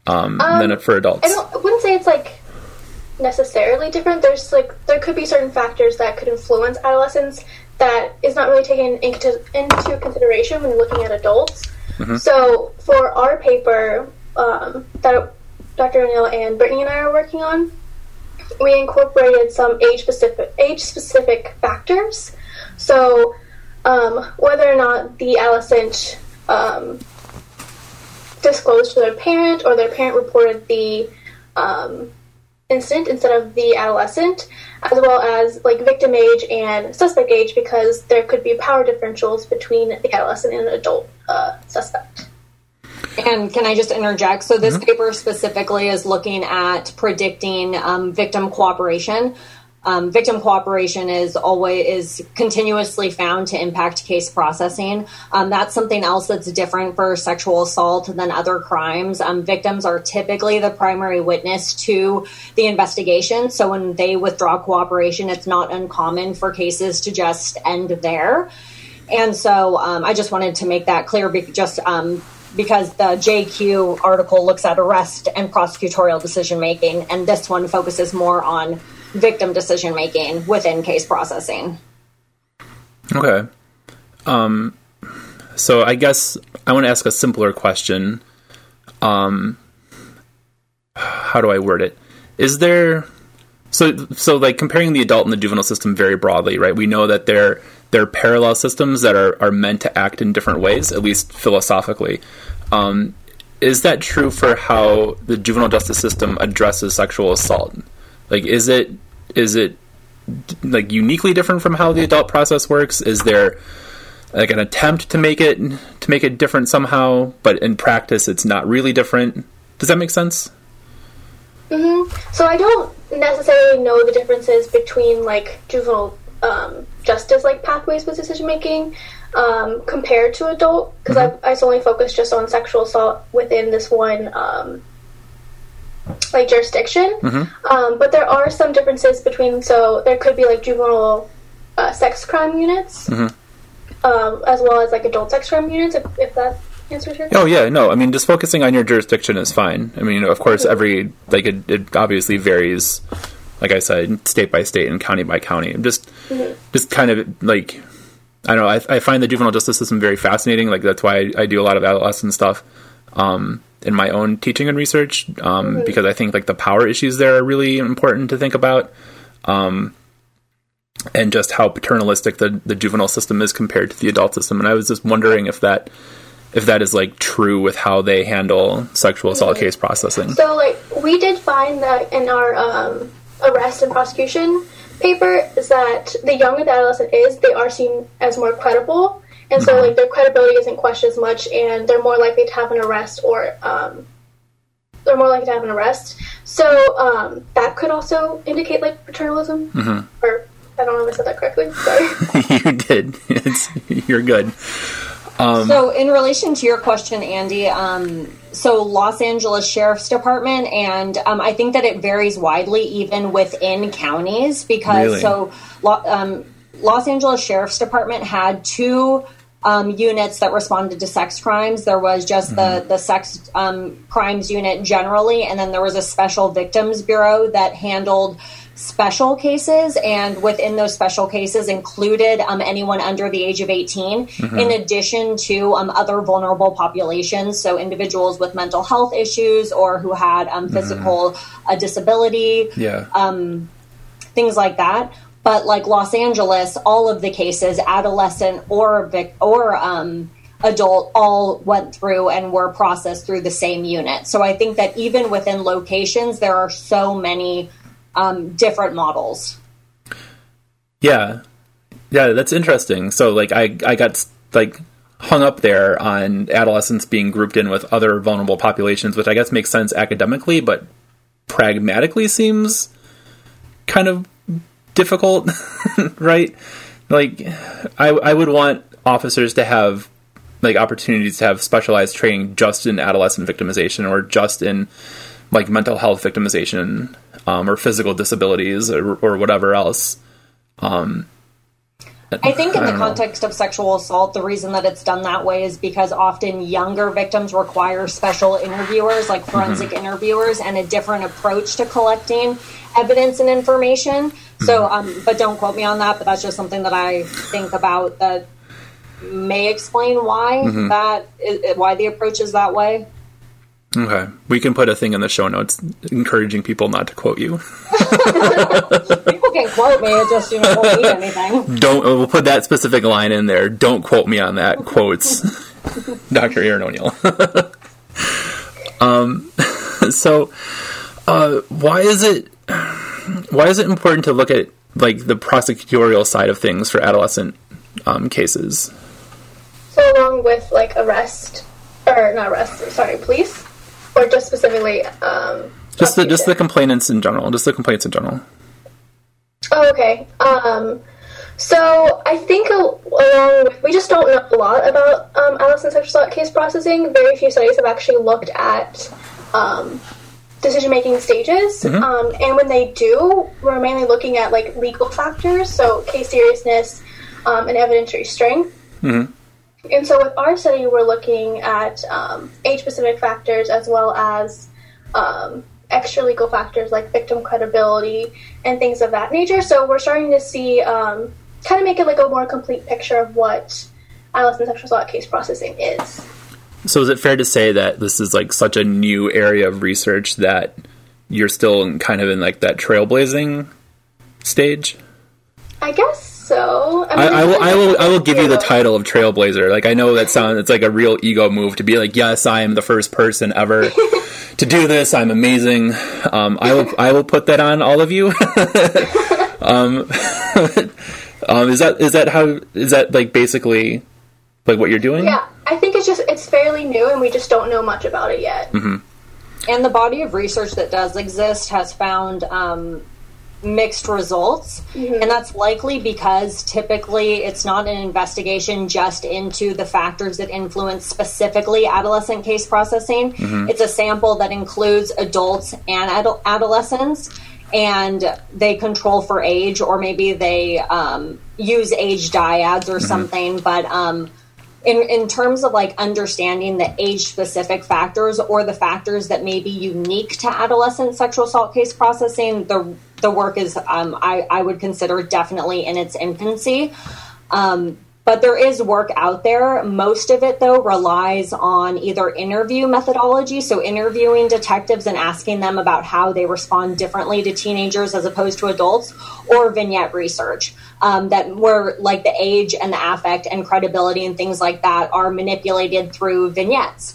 um, than for adults? I don't. I wouldn't say it's like necessarily different. There's like there could be certain factors that could influence adolescence that is not really taken into into consideration when looking at adults. So for our paper um, that Dr. O'Neill and Brittany and I are working on, we incorporated some age specific age specific factors. So um, whether or not the adolescent um, disclosed to their parent or their parent reported the um, incident instead of the adolescent, as well as like victim age and suspect age, because there could be power differentials between the adolescent and adult uh, suspect. And can I just interject? So this paper specifically is looking at predicting um, victim cooperation. Um, victim cooperation is always is continuously found to impact case processing. Um, that's something else that's different for sexual assault than other crimes. Um, victims are typically the primary witness to the investigation, so when they withdraw cooperation, it's not uncommon for cases to just end there. And so um, I just wanted to make that clear, be- just um, because the JQ article looks at arrest and prosecutorial decision making, and this one focuses more on victim decision making within case processing. Okay. Um, so I guess I want to ask a simpler question. Um, how do I word it? Is there so so like comparing the adult and the juvenile system very broadly, right? We know that they're they're parallel systems that are are meant to act in different ways, at least philosophically. Um, is that true for how the juvenile justice system addresses sexual assault? Like, is it is it like uniquely different from how the adult process works? Is there like an attempt to make it to make it different somehow, but in practice it's not really different? Does that make sense? So I don't necessarily know the differences between like juvenile um, justice like pathways with decision making um, compared to adult because I, I solely focused just on sexual assault within this one um, like jurisdiction. Um, but there are some differences between so there could be like juvenile uh, sex crime units um, as well as like adult sex crime units if, if that answers your question. Oh yeah, no. I mean, just focusing on your jurisdiction is fine. I mean, of course, every like it, it obviously varies. Like I said, state by state and county by county. Just, just kind of like I don't know. I, I find the juvenile justice system very fascinating. Like that's why I, I do a lot of adolescent stuff um, in my own teaching and research um, because I think like the power issues there are really important to think about. Um, and just how paternalistic the, the juvenile system is compared to the adult system. And I was just wondering if that if that is like true with how they handle sexual assault case processing. So, like, we did find that in our um, arrest and prosecution paper is that the younger the adolescent is, they are seen as more credible, and so like their credibility isn't questioned as much, and they're more likely to have an arrest or um, they're more likely to have an arrest. So um, that could also indicate like paternalism, or I don't know if I said that correctly. Sorry. you did. It's, you're good. so, in relation to your question, Andy, um, so Los Angeles Sheriff's Department, and um, I think that it varies widely even within counties because Really? so um, Los Angeles Sheriff's Department had two um, units that responded to sex crimes. There was just the the sex um, crimes unit generally, and then there was a special victims bureau that handled special cases, and within those special cases included um, anyone under the age of 18, in addition to um, other vulnerable populations, so individuals with mental health issues or who had um, physical uh, disability, Yeah. things like that. But like Los Angeles, all of the cases, adolescent or or um, adult, all went through and were processed through the same unit. So I think that even within locations, there are so many um, different models. Yeah. Yeah, that's interesting. So like I I got like hung up there on adolescents being grouped in with other vulnerable populations, which I guess makes sense academically, but pragmatically seems kind of difficult, right? Like, I, I would want officers to have like opportunities to have specialized training just in adolescent victimization or just in like mental health victimization um, or physical disabilities or, or whatever else. Um, I think in I the don't know. context of sexual assault, the reason that it's done that way is because often younger victims require special interviewers, like mm-hmm. forensic interviewers, and a different approach to collecting evidence and information. So, mm-hmm. um, but don't quote me on that. But that's just something that I think about that may explain why mm-hmm. that i- why the approach is that way. Okay, we can put a thing in the show notes encouraging people not to quote you. People can quote me; it just you know won't mean anything. Don't. We'll put that specific line in there. Don't quote me on that. Quotes, Dr. Erin O'Neill. um, so, uh, why is it why is it important to look at like the prosecutorial side of things for adolescent um, cases? So along with like arrest or not arrest, sorry, police, or just specifically um, Just the just the complainants in general. Just the complaints in general. Oh, okay. Um, so I think along with, we just don't know a lot about um, adolescent sexual assault case processing. Very few studies have actually looked at um, decision making stages, um, and when they do, we're mainly looking at like legal factors, so case seriousness um, and evidentiary strength. And so with our study, we're looking at um, age specific factors as well as um, extra legal factors like victim credibility and things of that nature. So we're starting to see um, kind of make it like a more complete picture of what adolescent sexual assault case processing is. So is it fair to say that this is like such a new area of research that you're still kind of in like that trailblazing stage? I guess so. I, mean, I will. I will. I will give you the title of trailblazer. Like I know that sounds. It's like a real ego move to be like, yes, I am the first person ever to do this. I'm amazing. Um, I will. I will put that on all of you. um, um, is that is that how is that like basically like what you're doing? Yeah, I think it's just it's fairly new and we just don't know much about it yet. And the body of research that does exist has found um, mixed results. And that's likely because typically it's not an investigation just into the factors that influence specifically adolescent case processing. It's a sample that includes adults and adol- adolescents. And they control for age, or maybe they um, use age dyads or something. But um, in in terms of like understanding the age specific factors or the factors that may be unique to adolescent sexual assault case processing the the work is um, I, I would consider definitely in its infancy. Um, but there is work out there. Most of it though relies on either interview methodology so interviewing detectives and asking them about how they respond differently to teenagers as opposed to adults or vignette research um, that where like the age and the affect and credibility and things like that are manipulated through vignettes.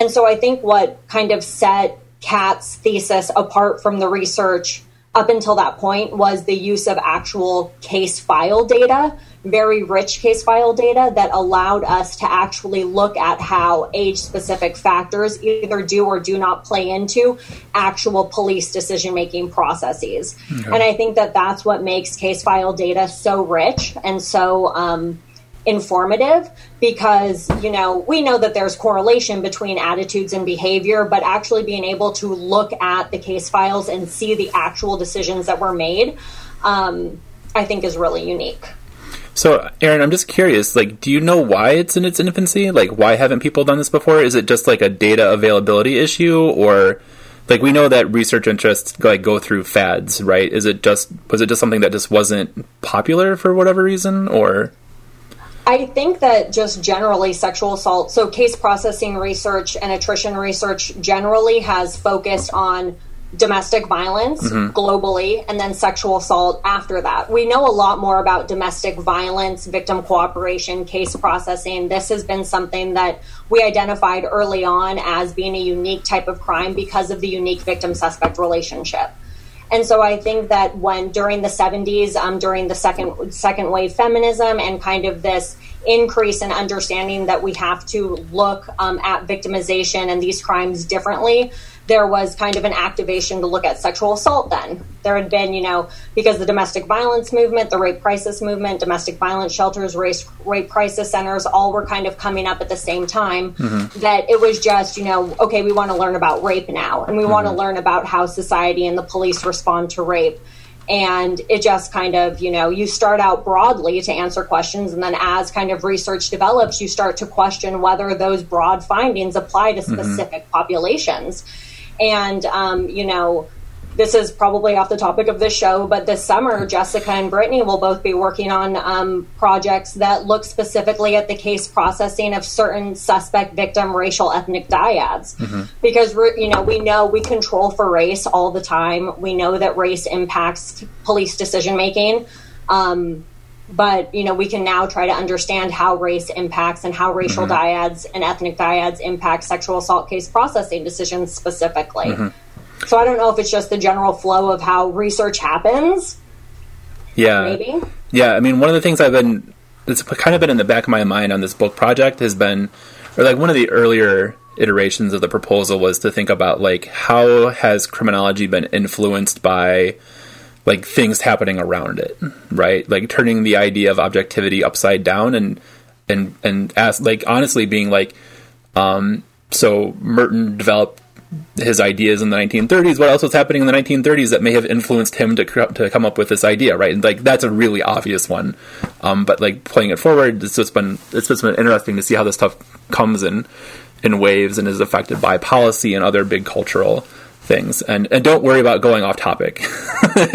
And so i think what kind of set kat's thesis apart from the research up until that point was the use of actual case file data, very rich case file data that allowed us to actually look at how age specific factors either do or do not play into actual police decision making processes. And I think that that's what makes case file data so rich and so um, informative because you know we know that there's correlation between attitudes and behavior but actually being able to look at the case files and see the actual decisions that were made um, i think is really unique So, Erin, I'm just curious. Like, do you know why it's in its infancy? Like, why haven't people done this before? Is it just like a data availability issue, or like we know that research interests like go through fads, right? Is it just was it just something that just wasn't popular for whatever reason, or I think that just generally sexual assault, so case processing research and attrition research generally has focused on domestic violence mm-hmm. globally and then sexual assault after that. We know a lot more about domestic violence, victim cooperation, case processing. This has been something that we identified early on as being a unique type of crime because of the unique victim suspect relationship. And so I think that when during the 70s, um, during the second second wave feminism and kind of this increase in understanding that we have to look um, at victimization and these crimes differently, there was kind of an activation to look at sexual assault then. There had been, you know, because the domestic violence movement, the rape crisis movement, domestic violence shelters, race, rape crisis centers, all were kind of coming up at the same time, mm-hmm. that it was just, you know, okay, we want to learn about rape now, and we mm-hmm. want to learn about how society and the police respond to rape. And it just kind of, you know, you start out broadly to answer questions, and then as kind of research develops, you start to question whether those broad findings apply to mm-hmm. specific mm-hmm. populations. And, um, you know, this is probably off the topic of this show, but this summer, Jessica and Brittany will both be working on um, projects that look specifically at the case processing of certain suspect victim racial ethnic dyads. Mm-hmm. Because, you know, we know we control for race all the time. We know that race impacts police decision making. Um, but you know we can now try to understand how race impacts and how racial mm-hmm. dyads and ethnic dyads impact sexual assault case processing decisions specifically mm-hmm. so i don't know if it's just the general flow of how research happens yeah maybe yeah i mean one of the things i've been it's kind of been in the back of my mind on this book project has been or like one of the earlier iterations of the proposal was to think about like how has criminology been influenced by like things happening around it, right? Like turning the idea of objectivity upside down and and and ask like honestly being like, um, so Merton developed his ideas in the 1930s. What else was happening in the 1930s that may have influenced him to to come up with this idea, right? And like that's a really obvious one. Um, but like playing it forward, it's just been it's just been interesting to see how this stuff comes in in waves and is affected by policy and other big cultural things. And and don't worry about going off topic.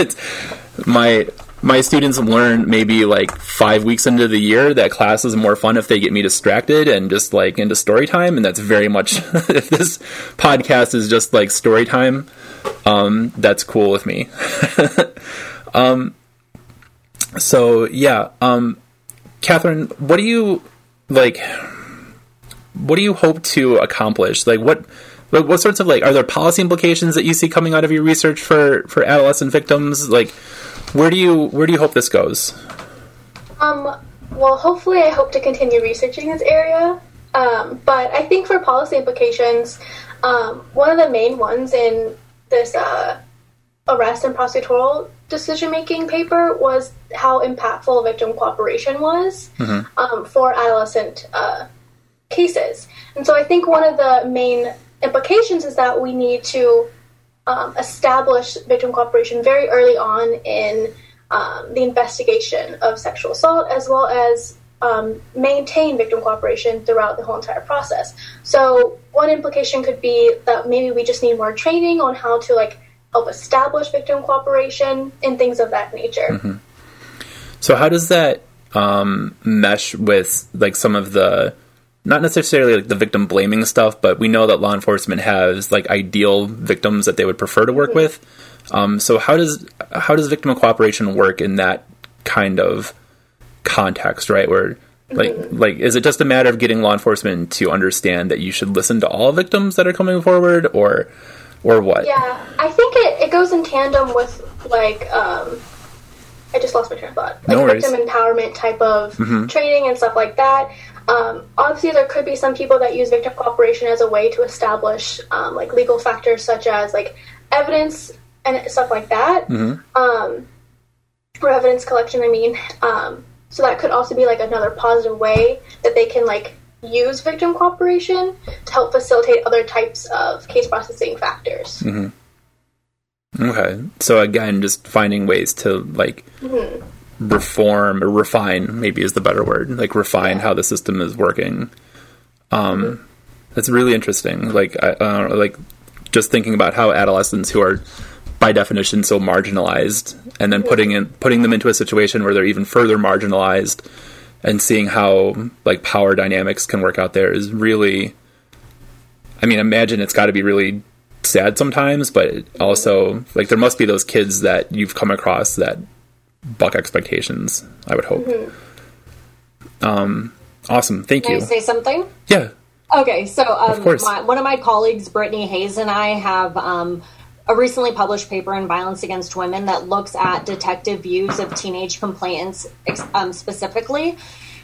my my students learn maybe like five weeks into the year that class is more fun if they get me distracted and just like into story time and that's very much if this podcast is just like story time um, that's cool with me um, so yeah um, catherine what do you like what do you hope to accomplish like what what, what sorts of like are there policy implications that you see coming out of your research for for adolescent victims? Like, where do you where do you hope this goes? Um. Well, hopefully, I hope to continue researching this area. Um, but I think for policy implications, um, one of the main ones in this uh, arrest and prosecutorial decision making paper was how impactful victim cooperation was mm-hmm. um, for adolescent uh, cases. And so I think one of the main implications is that we need to um, establish victim cooperation very early on in um, the investigation of sexual assault, as well as um, maintain victim cooperation throughout the whole entire process. So, one implication could be that maybe we just need more training on how to like help establish victim cooperation and things of that nature. Mm-hmm. So, how does that um, mesh with like some of the not necessarily like the victim blaming stuff, but we know that law enforcement has like ideal victims that they would prefer to work with. Um, so how does how does victim cooperation work in that kind of context, right? Where like like is it just a matter of getting law enforcement to understand that you should listen to all victims that are coming forward, or or what? Yeah, I think it, it goes in tandem with like um, I just lost my train of thought. Like no victim empowerment type of mm-hmm. training and stuff like that. Um, obviously, there could be some people that use victim cooperation as a way to establish um, like legal factors such as like evidence and stuff like that, mm-hmm. um, or evidence collection. I mean, um, so that could also be like another positive way that they can like use victim cooperation to help facilitate other types of case processing factors. Mm-hmm. Okay, so again, just finding ways to like. Mm-hmm reform or refine maybe is the better word like refine how the system is working. Um mm-hmm. that's really interesting. Like I, uh, like just thinking about how adolescents who are by definition so marginalized and then putting in putting them into a situation where they're even further marginalized and seeing how like power dynamics can work out there is really i mean imagine it's got to be really sad sometimes but also like there must be those kids that you've come across that buck expectations. I would hope. Mm-hmm. Um, awesome. Thank you. Can you. I say something? Yeah. Okay, so um, of course. My, one of my colleagues, Brittany Hayes, and I have um, a recently published paper in Violence Against Women that looks at detective views of teenage complainants um, specifically.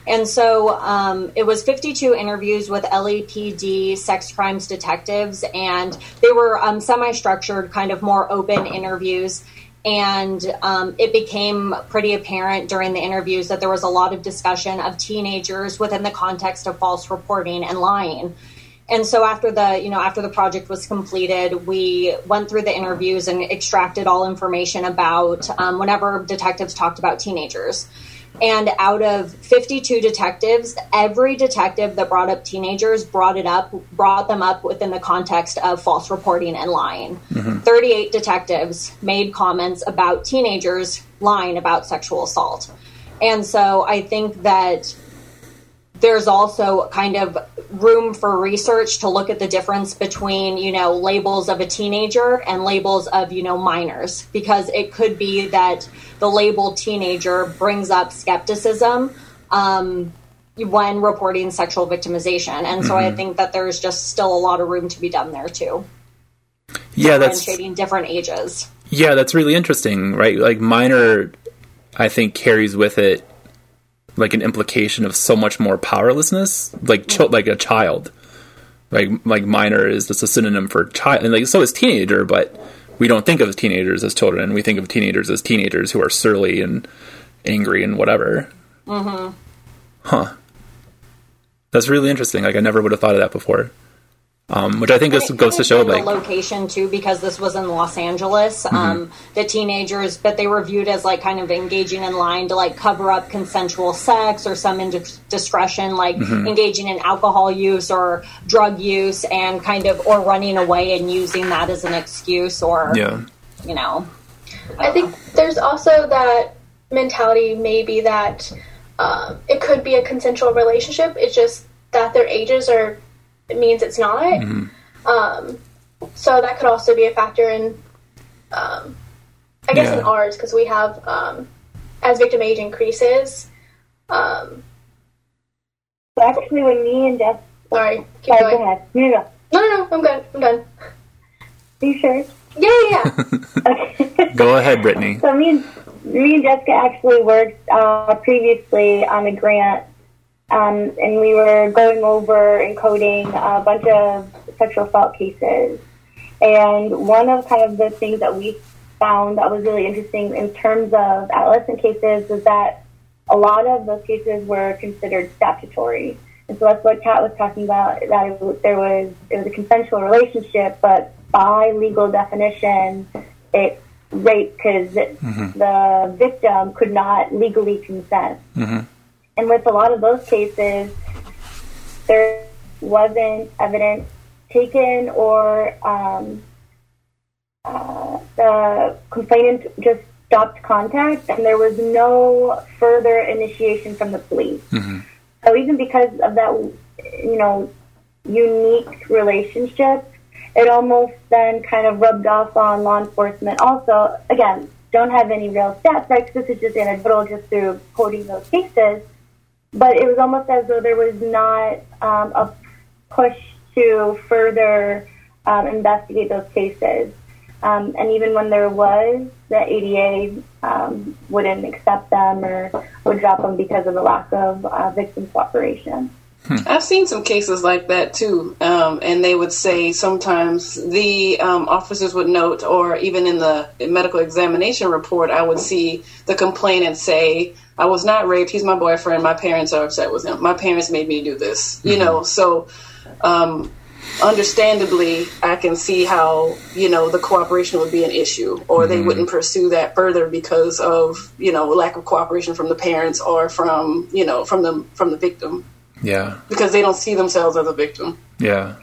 And so um, it was 52 interviews with LAPD sex crimes detectives, and they were um, semi structured, kind of more open interviews. And um, it became pretty apparent during the interviews that there was a lot of discussion of teenagers within the context of false reporting and lying. And so after the, you know, after the project was completed, we went through the interviews and extracted all information about um, whenever detectives talked about teenagers. And out of 52 detectives, every detective that brought up teenagers brought it up, brought them up within the context of false reporting and lying. Mm-hmm. 38 detectives made comments about teenagers lying about sexual assault. And so I think that there's also kind of room for research to look at the difference between you know labels of a teenager and labels of you know minors because it could be that the label teenager brings up skepticism um, when reporting sexual victimization. And so i think that there's just still a lot of room to be done there too. Yeah, that's different ages. Yeah, that's really interesting, right? Like minor, I think carries with it like an implication of so much more powerlessness, like ch- like a child. Like like minor is just a synonym for child, and like so is teenager, but we don't think of teenagers as children. We think of teenagers as teenagers who are surly and angry and whatever. Mm-hmm. Huh. That's really interesting. Like I never would have thought of that before. Um, which I think just goes to show, the like, location too, because this was in Los Angeles. Mm-hmm. Um, the teenagers, but they were viewed as like kind of engaging in line to like cover up consensual sex or some indiscretion, like Mm-hmm. engaging in alcohol use or drug use, and kind of or running away and using that as an excuse, or yeah, you know, I think there's also that mentality, maybe that um, it could be a consensual relationship. It's just that their ages are it means it's not. Mm-hmm. Um, so that could also be a factor in, um, I guess, in ours because we have um, as victim age increases. Um, So actually, when me and Jess, sorry, keep sorry, go going. ahead. No, no, no. No, no, no, I'm good. I'm done. Are you sure? Yeah, yeah, yeah. Okay. go ahead, Brittany. So me and me and Jessica actually worked uh, previously on a grant, um, and we were going over and coding a bunch of sexual assault cases. And one of kind of the things that we found that was really interesting in terms of adolescent cases was that a lot of those cases were considered statutory. And so that's what Kat was talking about, that it, there was, it was a consensual relationship, but by legal definition, it rape because the victim could not legally consent. And with a lot of those cases, there wasn't evidence taken or um, uh, the complainant just stopped contact and there was no further initiation from the police. So even because of that, you know, unique relationship, it almost then kind of rubbed off on law enforcement. Also, again, don't have any real stats, right? this is just anecdotal just through quoting those cases. But it was almost as though there was not um, a push to further um, investigate those cases. Um, and even when there was, the ADA um, wouldn't accept them or would drop them because of the lack of uh, victim cooperation. I've seen some cases like that too, um, and they would say sometimes the um, officers would note, or even in the medical examination report, I would see the complainant say, "I was not raped. He's my boyfriend. My parents are upset with him. My parents made me do this." You know, so um, understandably, I can see how you know the cooperation would be an issue, or they wouldn't pursue that further because of you know lack of cooperation from the parents or from you know from the from the victim Yeah, because they don't see themselves as a victim. yeah,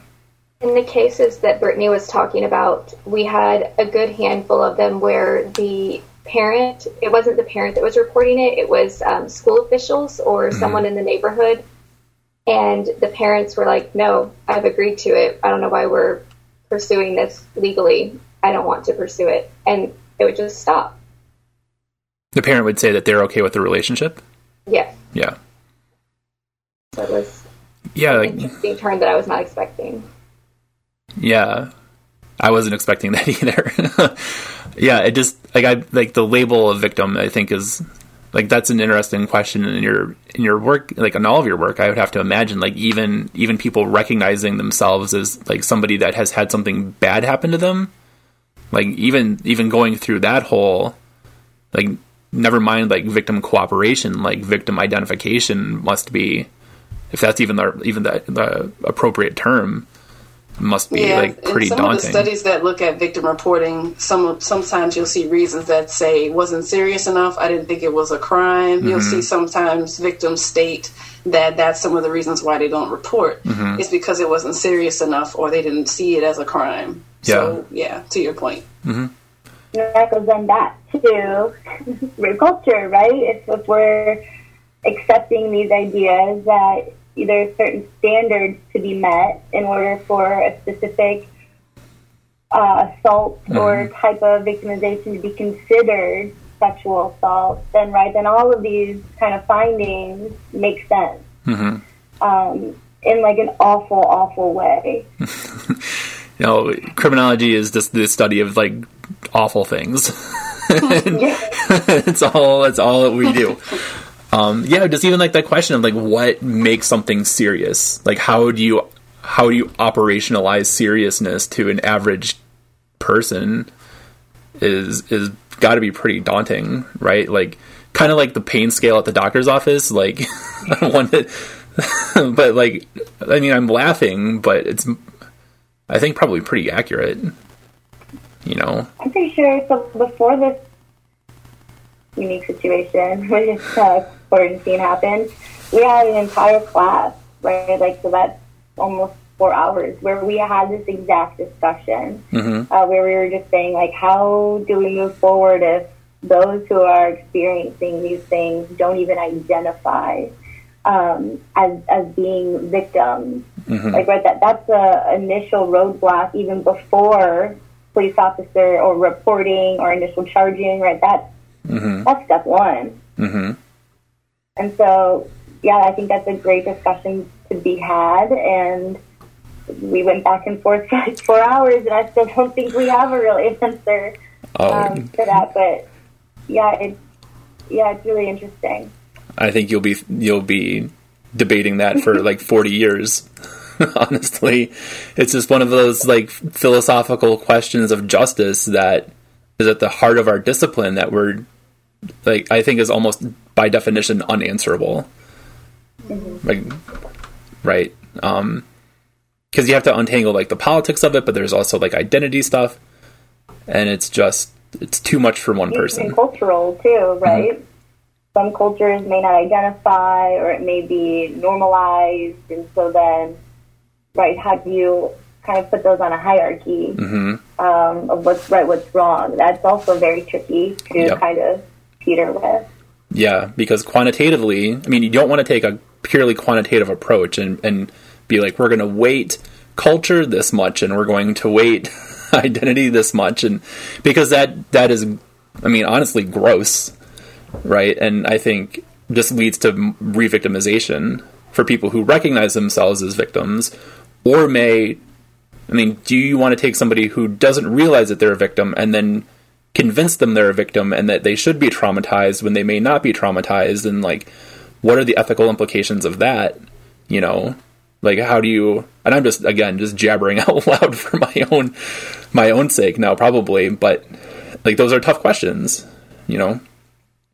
In the cases that Brittany was talking about, we had a good handful of them where the parent, it wasn't the parent that was reporting it, it was um, school officials or someone in the neighborhood. And the parents were like, no, I've agreed to it. I don't know why we're pursuing this legally. I don't want to pursue it. And it would just stop. the parent would say that they're okay with the relationship. Yes. Yeah, So it was yeah, an like interesting turn that I was not expecting. yeah. I wasn't expecting that either. yeah, it just like I like the label of victim. I think is like that's an interesting question in your in your work like in all of your work i would have to imagine like even even people recognizing themselves as like somebody that has had something bad happen to them like even even going through that whole like never mind like victim cooperation like victim identification must be if that's even the even the, the appropriate term must be yeah, like pretty some daunting of the studies that look at victim reporting, some sometimes you'll see reasons that say it wasn't serious enough. I didn't think it was a crime. Mm-hmm. You'll see sometimes victims state that that's some of the reasons why they don't report. Mm-hmm. It's because it wasn't serious enough or they didn't see it as a crime. So yeah, to your point. And that goes then back to rape culture, right? If, if we're accepting these ideas that there's certain standards to be met in order for a specific uh, assault or type of victimization to be considered sexual assault, then right, then all of these kind of findings make sense. Um, in like an awful, awful way. you know criminology is just the study of like awful things. It's all it's all that we do um yeah just even like that question of like what makes something serious like how do you how do you operationalize seriousness to an average person is is got to be pretty daunting right like kind of like the pain scale at the doctor's office like I don't want that but like i mean i'm laughing but it's i think probably pretty accurate you know I'm pretty sure. So before this unique situation, when this uh, quarantine happened, we had an entire class, right? Like so that's almost four hours where we had this exact discussion, uh, where we were just saying like, how do we move forward if those who are experiencing these things don't even identify um, as as being victims? Like right, that that's the initial roadblock even before police officer or reporting or initial charging. Right, that's that's step one. And so, yeah, I think that's a great discussion to be had. And we went back and forth for like four hours, and I still don't think we have a real answer oh um, for that. But yeah, it's yeah, it's really interesting. i think you'll be you'll be debating that for like 40 years honestly it's just one of those like philosophical questions of justice that is at the heart of our discipline that we're like i think is almost by definition unanswerable like right um because you have to untangle like the politics of it but there's also like identity stuff and it's just it's too much for one And person cultural too, right? Some cultures may not identify, or it may be normalized, and so then, right? How do you kind of put those on a hierarchy um, of what's right, what's wrong? That's also very tricky to Yep. kind of teeter with. Yeah, because quantitatively, I mean, you don't want to take a purely quantitative approach and, and be like, we're going to weight culture this much and we're going to weight identity this much. And because that, that is, I mean, honestly, gross, right? And I think this leads to re victimization for people who recognize themselves as victims or may, I mean, do you want to take somebody who doesn't realize that they're a victim and then convince them they're a victim and that they should be traumatized when they may not be traumatized and like what are the ethical implications of that you know like how do you and i'm just again just jabbering out loud for my own my own sake now probably but like those are tough questions you know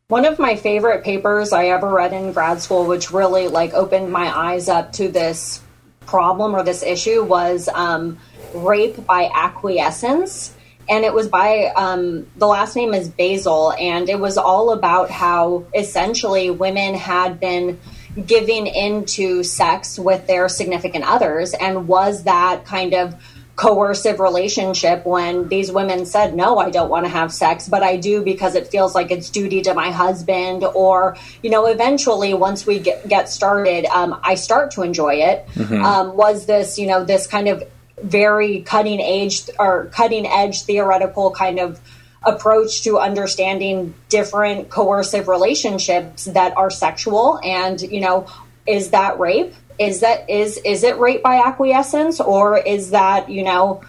One of my favorite papers I ever read in grad school, which really like opened my eyes up to this problem or this issue, was um, rape by acquiescence. And it was by um, the last name is Basile, and it was all about how essentially women had been giving into sex with their significant others, and was that kind of coercive relationship when these women said no i don't want to have sex but i do because it feels like it's duty to my husband or you know eventually once we get, get started um, i start to enjoy it. Um, was this you know this kind of very cutting edge or cutting edge theoretical kind of approach to understanding different coercive relationships that are sexual and you know is that rape is that is is it rape by acquiescence or is that you know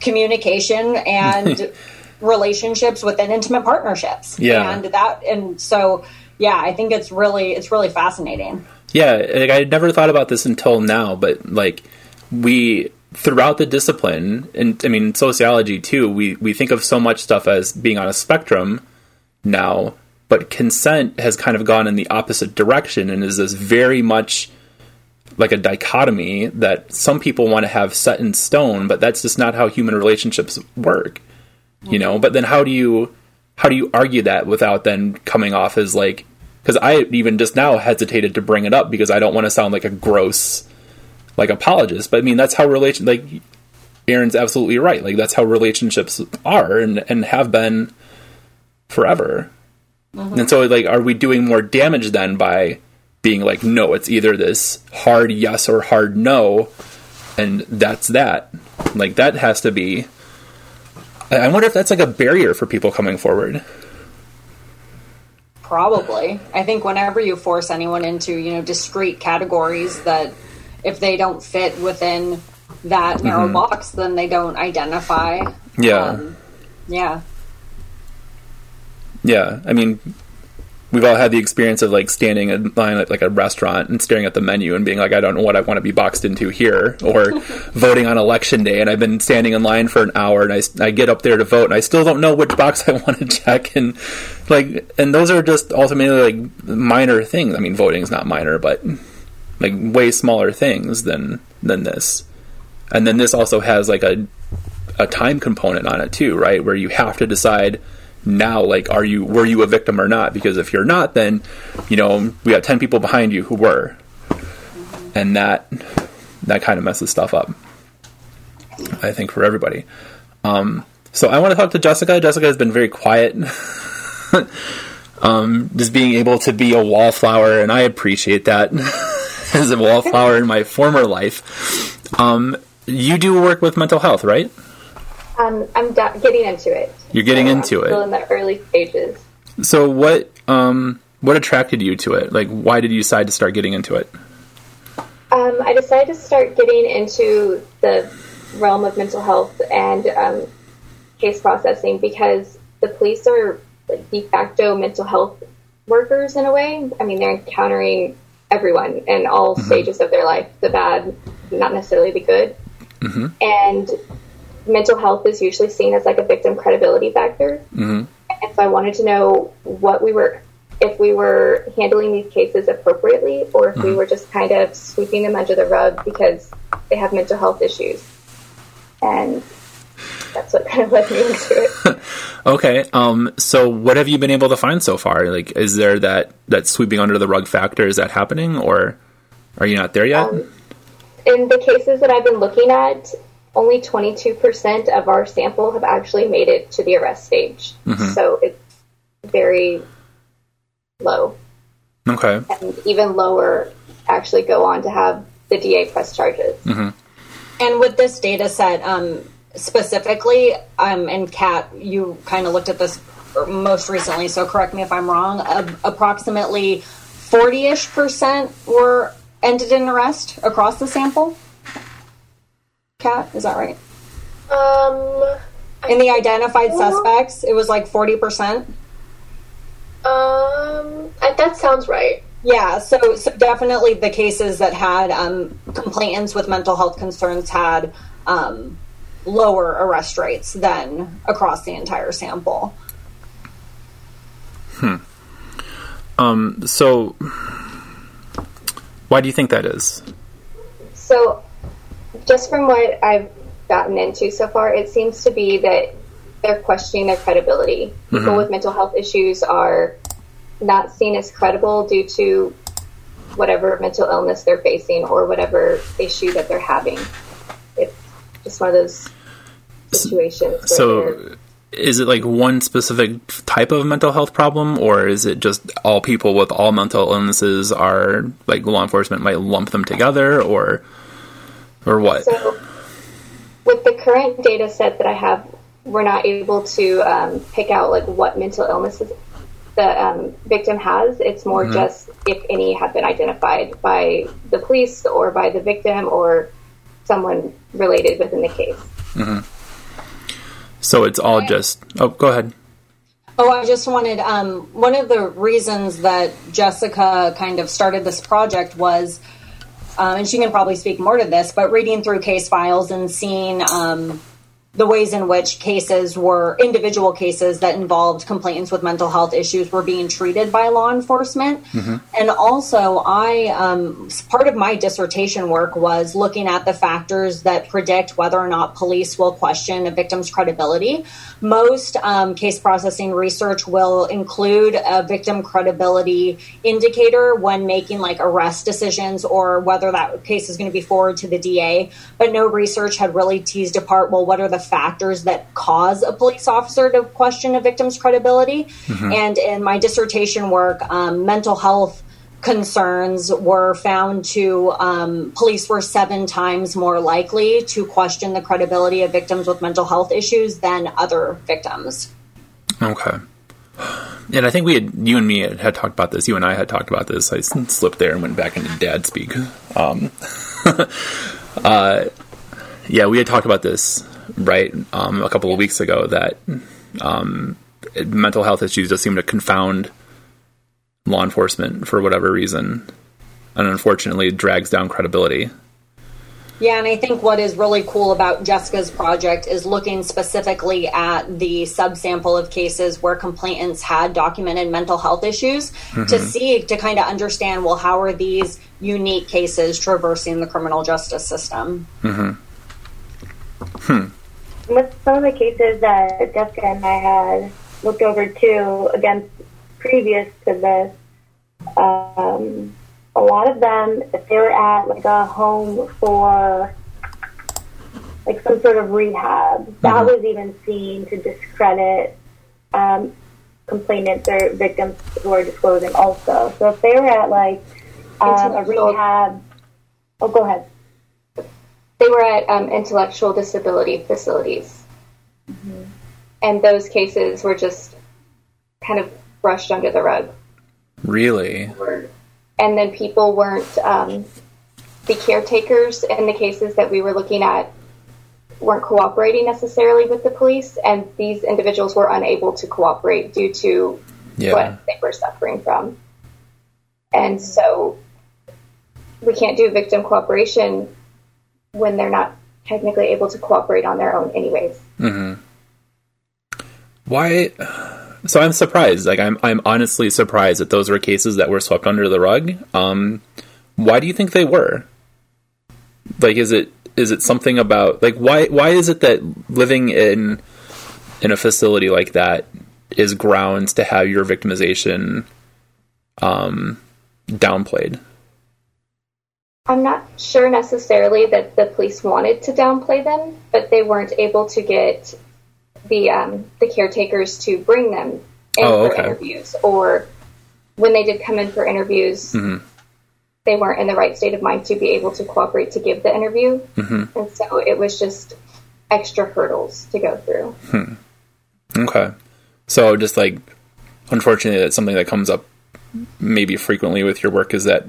communication and relationships within intimate partnerships. Yeah. And that and so yeah, I think it's really it's really fascinating. Yeah, like I never thought about this until now, but like we throughout the discipline and I mean sociology too, we we think of so much stuff as being on a spectrum now, but consent has kind of gone in the opposite direction and is this very much like a dichotomy that some people want to have set in stone, but that's just not how human relationships work. You know, but then how do you how do you argue that without then coming off as like because I even just now hesitated to bring it up because I don't want to sound like a gross like apologist, but I mean that's how relation like Erin's absolutely right. Like that's how relationships are and and have been forever. Mm-hmm. And so like are we doing more damage then by being like no, it's either this hard yes or hard no and that's that. Like that has to be I wonder if that's like a barrier for people coming forward. Probably. I think whenever you force anyone into, you know, discrete categories that if they don't fit within that narrow box, then they don't identify. Yeah. Um, yeah. Yeah, I mean, we've all had the experience of like standing in line at like a restaurant and staring at the menu and being like, I don't know what I want to be boxed into here, or voting on election day. And I've been standing in line for an hour and I, I get up there to vote and I still don't know which box I want to check. And like, and those are just ultimately like minor things. I mean, voting is not minor, but like way smaller things than than this. And then this also has like a a time component on it too, right? Where you have to decide now, like, are you were you a victim or not? Because if you're not, then you know we got ten people behind you who were, and that that kind of messes stuff up. I think for everybody. Um, so I want to talk to Jessica. Jessica has been very quiet. um, just being able to be a wallflower, and I appreciate that as a wallflower in my former life. Um, you do work with mental health, right? Um, I'm getting into it. You're getting So into I'm Still in the early stages. So what um what attracted you to it? Like why did you decide to start getting into it? Um, I decided to start getting into the realm of mental health and um, case processing because the police are like, de facto mental health workers in a way. I mean, they're encountering everyone in all mm-hmm. stages of their life the bad, not necessarily the good. Mm-hmm. And mental health is usually seen as like a victim credibility factor. Mhm. And so I wanted to know what we were, if we were handling these cases appropriately, or if we mm-hmm. were just kind of sweeping them under the rug because they have mental health issues. And that's what kind of led me into it. Okay. Um so what have you been able to find so far? Like is there that that sweeping under the rug factor is that happening or are you not there yet? In the cases that I've been looking at, only 22% of our sample have actually made it to the arrest stage. So it's very low. okay. And even lower actually go on to have the DA press charges. And with this data set, um, specifically, um, and Kat, you kind of looked at this most recently, so correct me if I'm wrong. Uh, approximately 40 ish percent were ended in arrest across the sample. Kat, is that right? Um, In the identified suspects, it was like 40%. um, that sounds right. Yeah, so, so definitely the cases that had um, complainants with mental health concerns had um, lower arrest rates than across the entire sample. Hmm. Um so why do you think that is? So, just from what I've gotten into so far, it seems to be that they're questioning their credibility. People with mental health issues are not seen as credible due to whatever mental illness they're facing or whatever issue that they're having. It's just one of those situations. So is it like one specific type of mental health problem or is it just all people with all mental illnesses are like law enforcement might lump them together or or what? So, with the current data set that I have, we're not able to um, pick out like what mental illnesses the um, victim has. It's more just if any have been identified by the police or by the victim or someone related within the case. So it's all just. Oh, go ahead. Oh, I just wanted um, one of the reasons that Jessica kind of started this project was, uh, and she can probably speak more to this, but reading through case files and seeing um, the ways in which cases were individual cases that involved complainants with mental health issues were being treated by law enforcement. Mm-hmm. And also, I um, part of my dissertation work was looking at the factors that predict whether or not police will question a victim's credibility. Most um, case processing research will include a victim credibility indicator when making like arrest decisions or whether that case is going to be forwarded to the DA. But no research had really teased apart well, what are the factors that cause a police officer to question a victim's credibility. Mm-hmm. And in my dissertation work, um, mental health concerns were found to um, police were seven times more likely to question the credibility of victims with mental health issues than other victims. Okay. And I think we had, you and me had, had, talked about this. You and I had talked about this. I slipped there and went back into dad speak. Um, uh, yeah, we had talked about this right um, a couple of weeks ago that um, mental health issues just seem to confound law enforcement for whatever reason, and unfortunately drags down credibility. Yeah, and I think what is really cool about Jessica's project is looking specifically at the subsample of cases where complainants had documented mental health issues mm-hmm. to see, to kind of understand, well, how are these unique cases traversing the criminal justice system? Mm-hmm. Hmm with some of the cases that Jessica and I had looked over too, against previous to this, um, a lot of them, if they were at like a home for like some sort of rehab, mm-hmm. that was even seen to discredit um, complainants or victims who are disclosing also. So if they were at like um, a rehab, oh, go ahead. They were at um, intellectual disability facilities. Mm-hmm. And those cases were just kind of brushed under the rug. Really? And then people weren't, um, the caretakers in the cases that we were looking at weren't cooperating necessarily with the police, and these individuals were unable to cooperate due to yeah. what they were suffering from. And so we can't do victim cooperation when they're not technically able to cooperate on their own, anyways. Mm-hmm. Why? So I'm surprised. Like I'm, I'm honestly surprised that those were cases that were swept under the rug. Um, why do you think they were? Like, is it is it something about like why why is it that living in in a facility like that is grounds to have your victimization um, downplayed? I'm not sure necessarily that the police wanted to downplay them, but they weren't able to get the um, the caretakers to bring them in oh, for interviews, or when they did come in for interviews, mm-hmm. they weren't in the right state of mind to be able to cooperate to give the interview, mm-hmm. and so it was just extra hurdles to go through. Hmm. Okay, so just like unfortunately, that's something that comes up maybe frequently with your work is that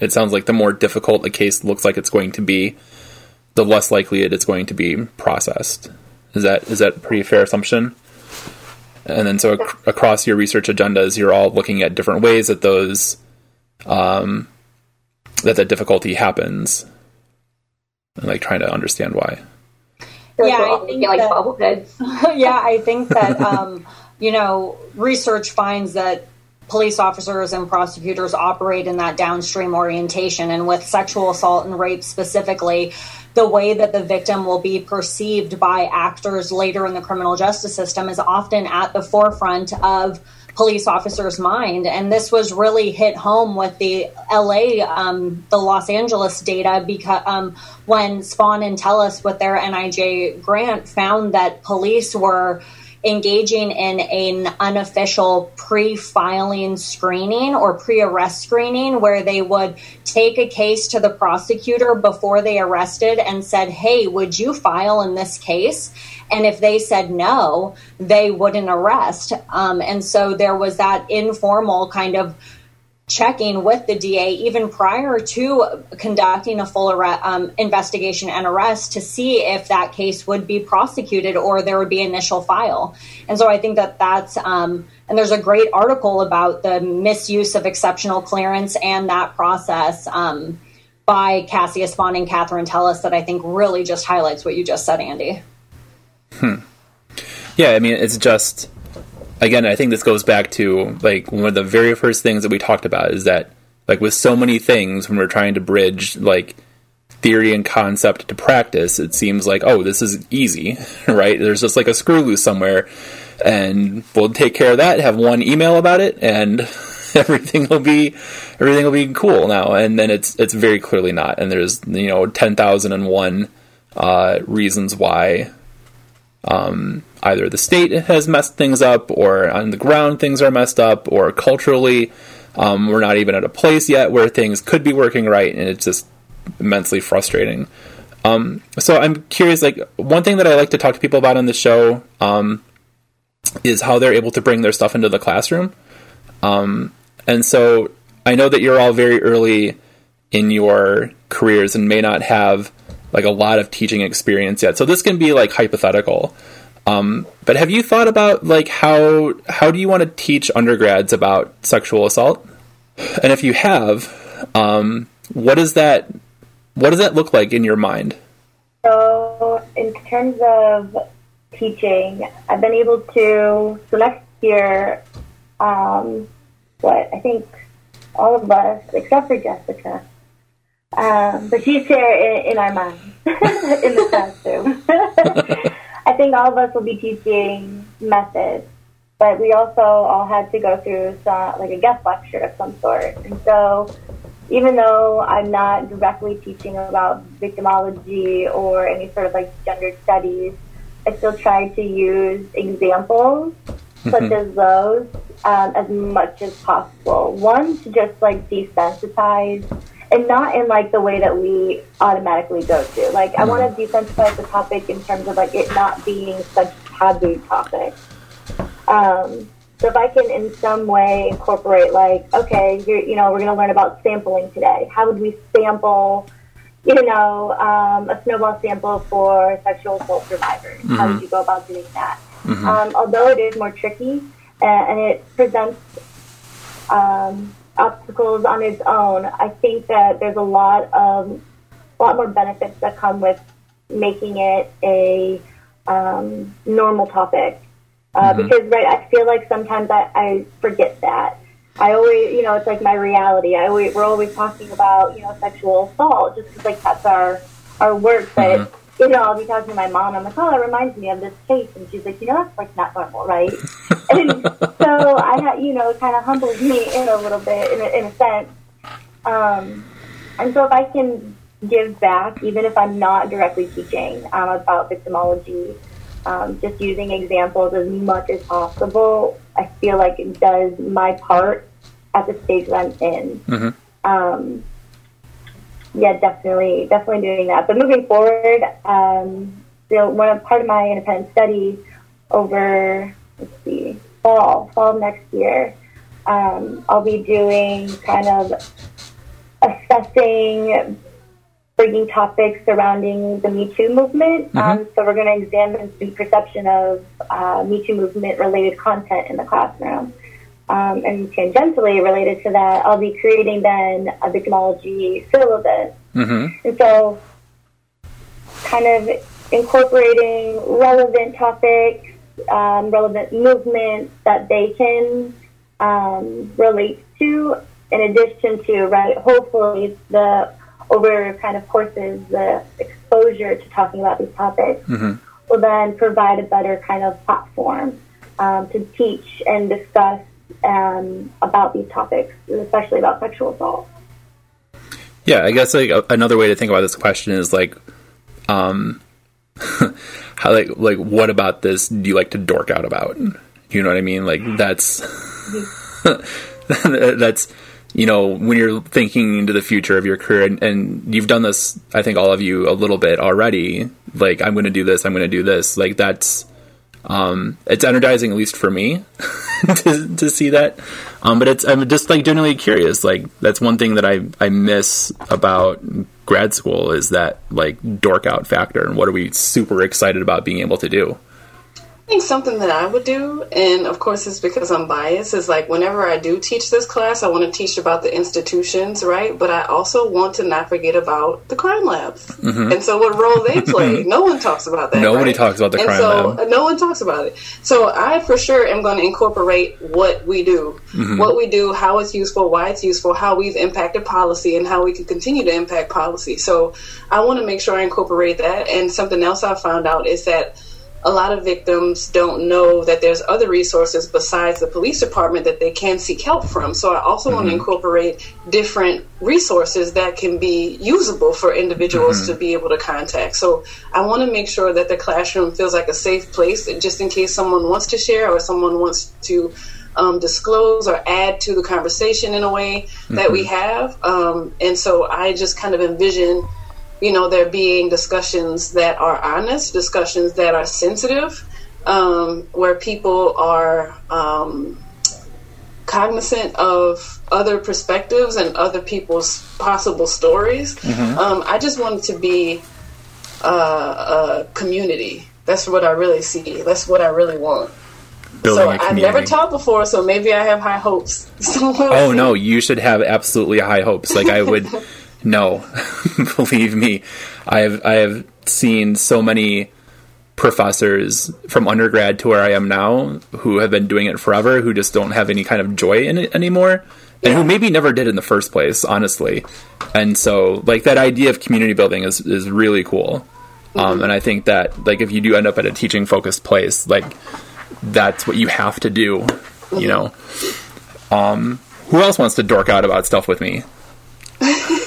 it sounds like the more difficult a case looks like it's going to be, the less likely it is going to be processed. Is that is that a pretty fair assumption? And then so ac- across your research agendas, you're all looking at different ways that those um, that that difficulty happens, and like trying to understand why. Yeah, I think like that, yeah, I think that um, you know research finds that police officers and prosecutors operate in that downstream orientation. And with sexual assault and rape specifically, the way that the victim will be perceived by actors later in the criminal justice system is often at the forefront of police officers' mind. And this was really hit home with the LA, um, the Los Angeles data, because um, when Spohn and Tellis with their NIJ grant, found that police were engaging in an unofficial pre filing screening or pre arrest screening where they would take a case to the prosecutor before they arrested and said, Hey, would you file in this case? And if they said no, they wouldn't arrest. Um, and so there was that informal kind of checking with the DA even prior to conducting a full arre- um, investigation and arrest to see if that case would be prosecuted or there would be initial file. And so I think that that's, um, and there's a great article about the misuse of exceptional clearance and that process um, by Cassia Spohn and Catherine Tellis that I think really just highlights what you just said, Andy. Hmm. Yeah, I mean, it's just again, I think this goes back to like one of the very first things that we talked about is that like with so many things when we're trying to bridge like theory and concept to practice, it seems like oh, this is easy, right? There's just like a screw loose somewhere, and we'll take care of that. Have one email about it, and everything will be everything will be cool now. And then it's it's very clearly not. And there's you know ten thousand and one uh, reasons why um, either the state has messed things up, or on the ground things are messed up, or culturally um, we're not even at a place yet where things could be working right, and it's just immensely frustrating. Um, so I'm curious, like one thing that I like to talk to people about on the show um, is how they're able to bring their stuff into the classroom. Um, and so I know that you're all very early in your careers and may not have like a lot of teaching experience yet. So this can be like hypothetical. Um, but have you thought about like how how do you want to teach undergrads about sexual assault? And if you have, um, what does that what does that look like in your mind? So, in terms of teaching, I've been able to. So next year, um, what I think all of us, except for Jessica, um, but she's here in, in our minds, in the classroom. Think all of us will be teaching methods, but we also all had to go through some, like a guest lecture of some sort. And so, even though I'm not directly teaching about victimology or any sort of like gender studies, I still try to use examples mm-hmm. such as those um, as much as possible. One, to just like desensitize and not in like the way that we automatically go to. Like mm-hmm. I want to desensitize the topic in terms of like it not being such a taboo topic. Um, so if I can in some way incorporate like, okay, you're, you know, we're going to learn about sampling today. How would we sample, you know, um, a snowball sample for sexual assault survivors? Mm-hmm. How would you go about doing that? Mm-hmm. Um, although it is more tricky and, and it presents um, obstacles on its own, I think that there's a lot of a lot more benefits that come with making it a um, normal topic. Uh, mm-hmm. Because right, I feel like sometimes I, I forget that. I always, you know, it's like my reality. I always, we're always talking about, you know, sexual assault just because like that's our our work. But mm-hmm you know, I'll be talking to my mom. I'm like, oh, that reminds me of this case, and she's like, you know, that's like not normal, right? and so I had, you know, it kind of humbled me in a little bit, in a, in a sense. Um, and so if I can give back, even if I'm not directly teaching um, about victimology, um, just using examples as much as possible, I feel like it does my part at the stage that I'm in. Mm-hmm. Um, yeah, definitely, definitely doing that. But moving forward, um, so one of, part of my independent study over, let's see, fall, fall next year, um, I'll be doing kind of assessing, bringing topics surrounding the Me Too movement. Mm-hmm. Um, so we're going to examine the perception of uh, Me Too movement related content in the classroom. Um, and tangentially related to that, I'll be creating then a victimology syllabus. Mm-hmm. And so, kind of incorporating relevant topics, um, relevant movements that they can um, relate to, in addition to, right, hopefully the over kind of courses, the exposure to talking about these topics mm-hmm. will then provide a better kind of platform um, to teach and discuss um, about these topics, especially about sexual assault. Yeah, I guess like another way to think about this question is like, um, how like like what about this do you like to dork out about? You know what I mean? Like that's that's you know when you're thinking into the future of your career and, and you've done this i think all of you a little bit already like i'm going to do this i'm going to do this like that's Um, it's energizing, at least for me, to, to see that. Um, but it's I'm just like generally curious. Like that's one thing that I I miss about grad school is that like dork out factor, and what are we super excited about being able to do? I think something that I would do, and of course it's because I'm biased, is like whenever I do teach this class, I want to teach about the institutions, right? But I also want to not forget about the crime labs. Mm-hmm. And so what role they play. no one talks about that. Nobody right? talks about the and crime so, lab. No one talks about it. So I for sure am going to incorporate what we do, mm-hmm. what we do, how it's useful, why it's useful, how we've impacted policy, and how we can continue to impact policy. So I want to make sure I incorporate that. And something else I found out is that a lot of victims don't know that there's other resources besides the police department that they can seek help from. So I also mm-hmm. want to incorporate different resources that can be usable for individuals mm-hmm. to be able to contact. So I want to make sure that the classroom feels like a safe place just in case someone wants to share or someone wants to um, disclose or add to the conversation in a way mm-hmm. that we mm-hmm. have. Um, and so I just kind of envision you know, there being discussions that are honest, discussions that are sensitive, um, where people are um, cognizant of other perspectives and other people's possible stories. Mm-hmm. Um, I just want it to be uh, a community. That's what I really see. That's what I really want. Building so I've never taught before, so maybe I have high hopes. oh no, you should have absolutely high hopes. Like I would. No, believe me, I have I have seen so many professors from undergrad to where I am now who have been doing it forever who just don't have any kind of joy in it anymore and who maybe never did in the first place honestly. And so like that idea of community building is is really cool. Mm-hmm. um, and I think that like if you do end up at a teaching focused place like that's what you have to do mm-hmm. you know? Um, who else wants to dork out about stuff with me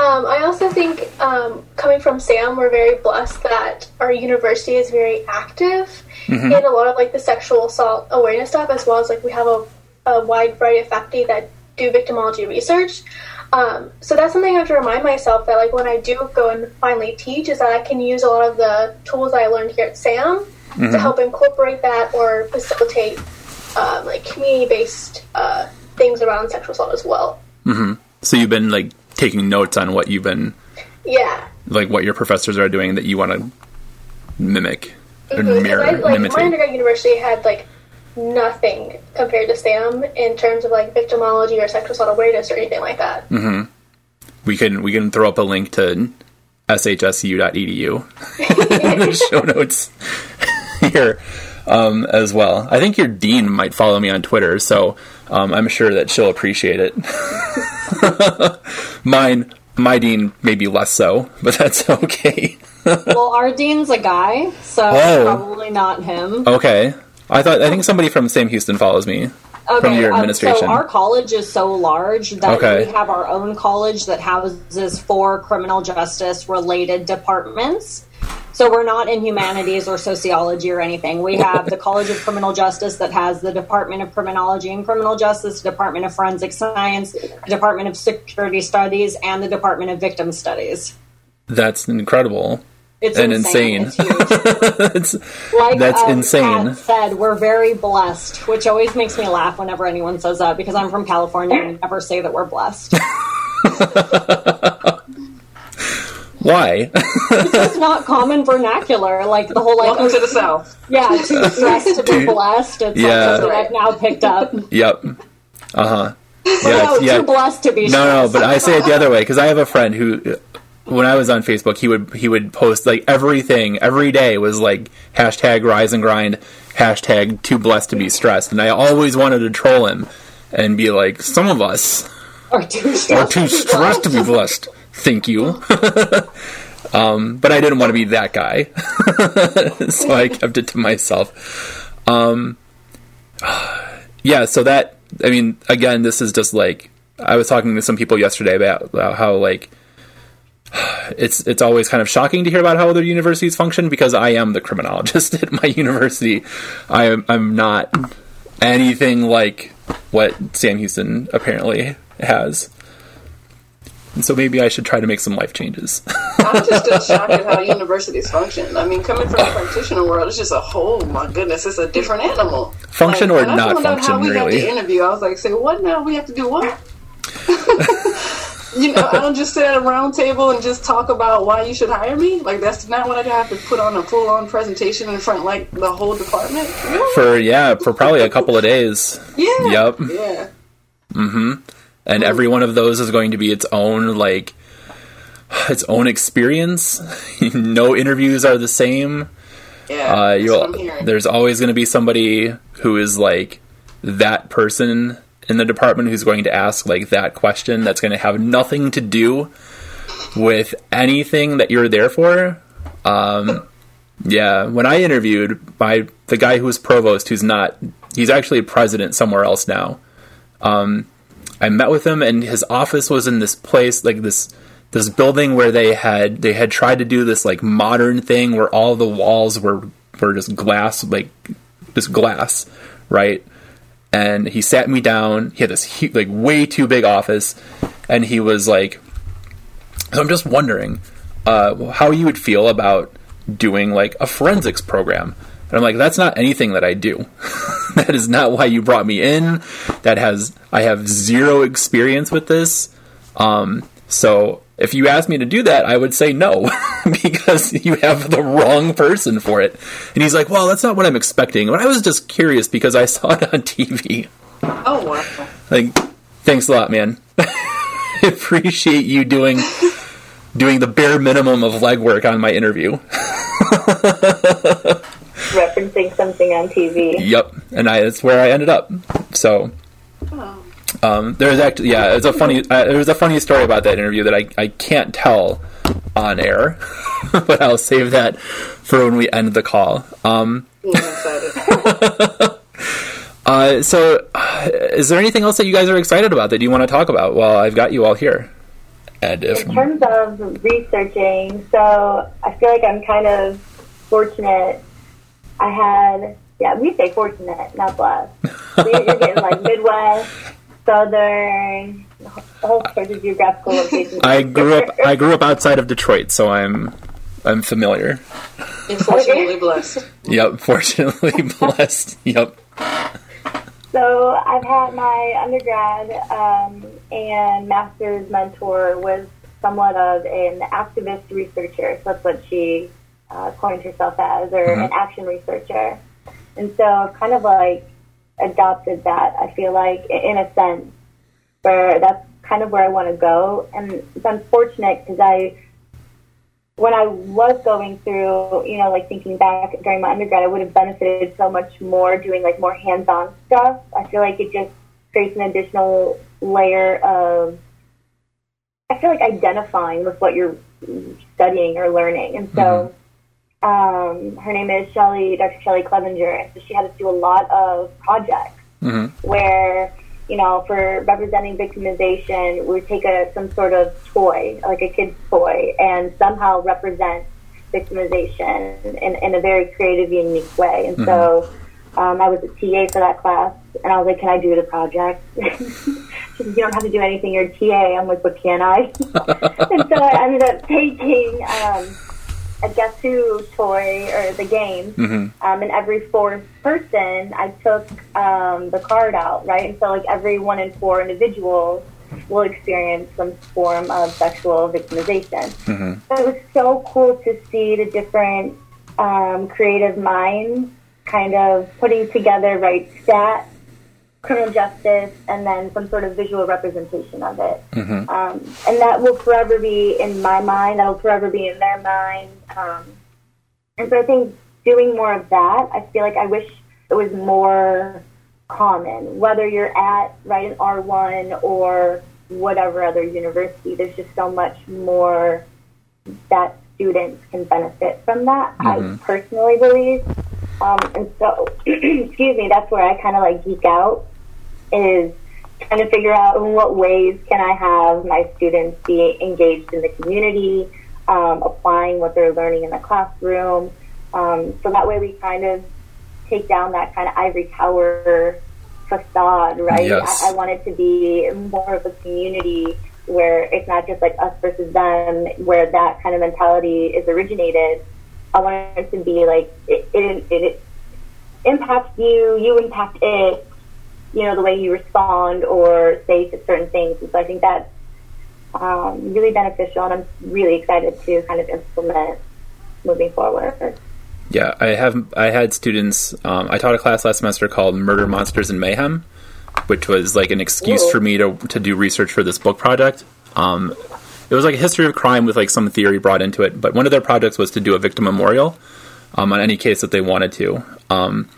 Um, I also think, um, coming from Sam, we're very blessed that our university is very active mm-hmm. in a lot of like the sexual assault awareness stuff, as well as like we have a, a wide variety of faculty that do victimology research. Um, so that's something I have to remind myself that like when I do go and finally teach, is that I can use a lot of the tools I learned here at Sam mm-hmm. to help incorporate that or facilitate um, like community based uh, things around sexual assault as well. Mm-hmm. So you've been like taking notes on what you've been yeah like what your professors are doing that you want to mimic mm-hmm. mirror I, like, my undergrad university had like nothing compared to SAM in terms of like victimology or sexual assault awareness or anything like that. Mm-hmm. We can we can throw up a link to shsu.edu in the show notes here um, as well. I think your dean might follow me on Twitter, so um, I'm sure that she'll appreciate it. Mine, my dean, maybe less so, but that's okay. well, our dean's a guy, so oh. probably not him. Okay, I thought I think somebody from Sam Houston follows me. Okay, from your administration. Um, so our college is so large that okay. we have our own college that houses four criminal justice related departments. So we're not in humanities or sociology or anything. We have the College of Criminal Justice that has the Department of Criminology and Criminal Justice, the Department of Forensic Science, the Department of Security Studies, and the Department of Victim Studies. That's incredible. It's and insane. insane. It's like that's um, insane. Pat said we're very blessed, which always makes me laugh whenever anyone says that because I'm from California and we never say that we're blessed. Why? it's just not common vernacular. Like the whole like welcome to the south. Yeah, too stressed to be blessed. It's yeah. like I've now picked up. Yep. Uh huh. Yeah, no, yeah. too blessed to be. No, no, but I say it the other way because I have a friend who, when I was on Facebook, he would he would post like everything every day was like hashtag rise and grind, hashtag too blessed to be stressed, and I always wanted to troll him and be like, some of us are too stressed, are too stressed to be blessed. Thank you. um, but I didn't want to be that guy, so I kept it to myself. Um, yeah, so that I mean, again, this is just like I was talking to some people yesterday about, about how like it's it's always kind of shocking to hear about how other universities function because I am the criminologist at my university. I am I'm not anything like what Sam Houston apparently has. And so maybe I should try to make some life changes. I'm just still shocked at how universities function. I mean, coming from the practitioner world, it's just a whole my goodness, it's a different animal. Function Like, or not found out function, how we really. Had the interview, I was like, "Say what now? We have to do what?" you know, I don't just sit at a round table and just talk about why you should hire me. Like that's not what I have to put on a full on presentation in front of like the whole department. Really? for yeah, for probably a couple of days. Yeah. Yep. Yeah. Mm-hmm. And every one of those is going to be its own like its own experience. no interviews are the same. Yeah. Uh, you'll, what I'm hearing. there's always going to be somebody who is like that person in the department who's going to ask like that question that's going to have nothing to do with anything that you're there for. Um, yeah, when I interviewed my the guy who was provost, who's not, he's actually a president somewhere else now. Um, I met with him, and his office was in this place, like this this building where they had they had tried to do this like modern thing where all the walls were were just glass, like just glass, right? And he sat me down. He had this hu- like way too big office, and he was like, "So I'm just wondering uh, how you would feel about doing like a forensics program." And I'm like, "That's not anything that I do. that is not why you brought me in. That has I have zero experience with this. Um, so if you asked me to do that, I would say no because you have the wrong person for it. And he's like, well, that's not what I'm expecting. But I was just curious because I saw it on TV. Oh wow. Like, thanks a lot, man. I appreciate you doing doing the bare minimum of legwork on my interview. referencing something on TV. Yep, and I that's where I ended up. So. Oh. Um, there's actually, yeah, it's a funny. Uh, there's a funny story about that interview that I, I can't tell on air, but I'll save that for when we end the call. Um, uh, so, uh, is there anything else that you guys are excited about that you want to talk about? Well, I've got you all here. And if In terms of researching, so I feel like I'm kind of fortunate. I had, yeah, we say fortunate, not blessed. So you're you're getting like Midwest, Southern, all sorts of geographical locations. I grew up, I grew up outside of Detroit, so I'm I'm familiar. Unfortunately blessed. Yep, fortunately blessed. Yep. So I've had my undergrad um, and master's mentor was somewhat of an activist researcher. So that's what she uh, coined herself as, or an action researcher. And so kind of like adopted that. I feel like in a sense where that's kind of where I want to go. And it's unfortunate because I when I was going through, you know, like thinking back during my undergrad, I would have benefited so much more doing like more hands-on stuff. I feel like it just creates an additional layer of, I feel like identifying with what you're studying or learning. And so, mm-hmm. Um, her name is Shelly, Dr. Shelly Clevenger, and so she had us do a lot of projects hmm where you know for representing victimization we would take a some sort of toy like a kid's toy and somehow represent victimization in, in a very creative unique way. And so um, i was a ta for that class and i was like can i do the project? She said you don't have to do anything. You're a ta i'm like but can i? And so i ended up taking um, a guess who toy or the game um, and every fourth person I took um, the card out, right? And so like every one in four individuals will experience some form of sexual victimization. So it was so cool to see the different um, creative minds kind of putting together, right, stat, criminal justice, and then some sort of visual representation of it. Um, and that will forever be in my mind, that will forever be in their mind. Um, and so I think doing more of that, I feel like I wish it was more common, whether you're at right an R1 or whatever other university. There's just so much more that students can benefit from that. I personally believe, um, and so excuse me, that's where I kind of like geek out is trying to figure out in what ways can I have my students be engaged in the community, um, applying what they're learning in the classroom. Um, so that way we kind of take down that kind of ivory tower facade, right? Yes. I, I want it to be more of a community where it's not just like us versus them, where that kind of mentality is originated. I want it to be like it, it, it impacts you, you impact it, you know, the way you respond or say to certain things. And so I think that's um, really beneficial, and I'm really excited to kind of implement moving forward. Yeah, I have. I had students. Um, I taught a class last semester called Murder, Monsters, and Mayhem, which was like an excuse Ooh. for me to to do research for this book project. Um, it was like a history of crime with like some theory brought into it. But one of their projects was to do a victim memorial um, on any case that they wanted to. Um,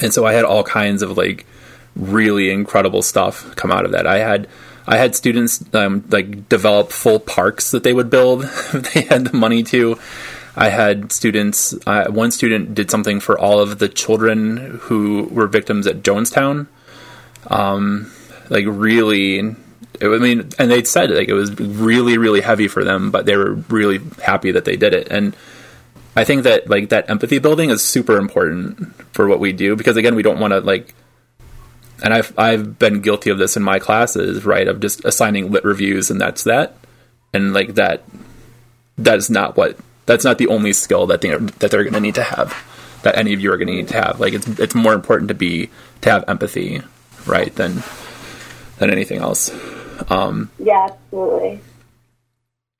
and so I had all kinds of like really incredible stuff come out of that. I had I had students um, like develop full parks that they would build if they had the money to. I had students. Uh, one student did something for all of the children who were victims at Jonestown. Um, like really, it, I mean, and they said like it was really, really heavy for them, but they were really happy that they did it. And I think that like that empathy building is super important for what we do because again, we don't want to like and I've I've been guilty of this in my classes, right? Of just assigning lit reviews and that's that, and like that, that's not what that's not the only skill that they that they're going to need to have, that any of you are going to need to have. Like it's it's more important to be to have empathy, right? Than than anything else. Um, yeah, absolutely.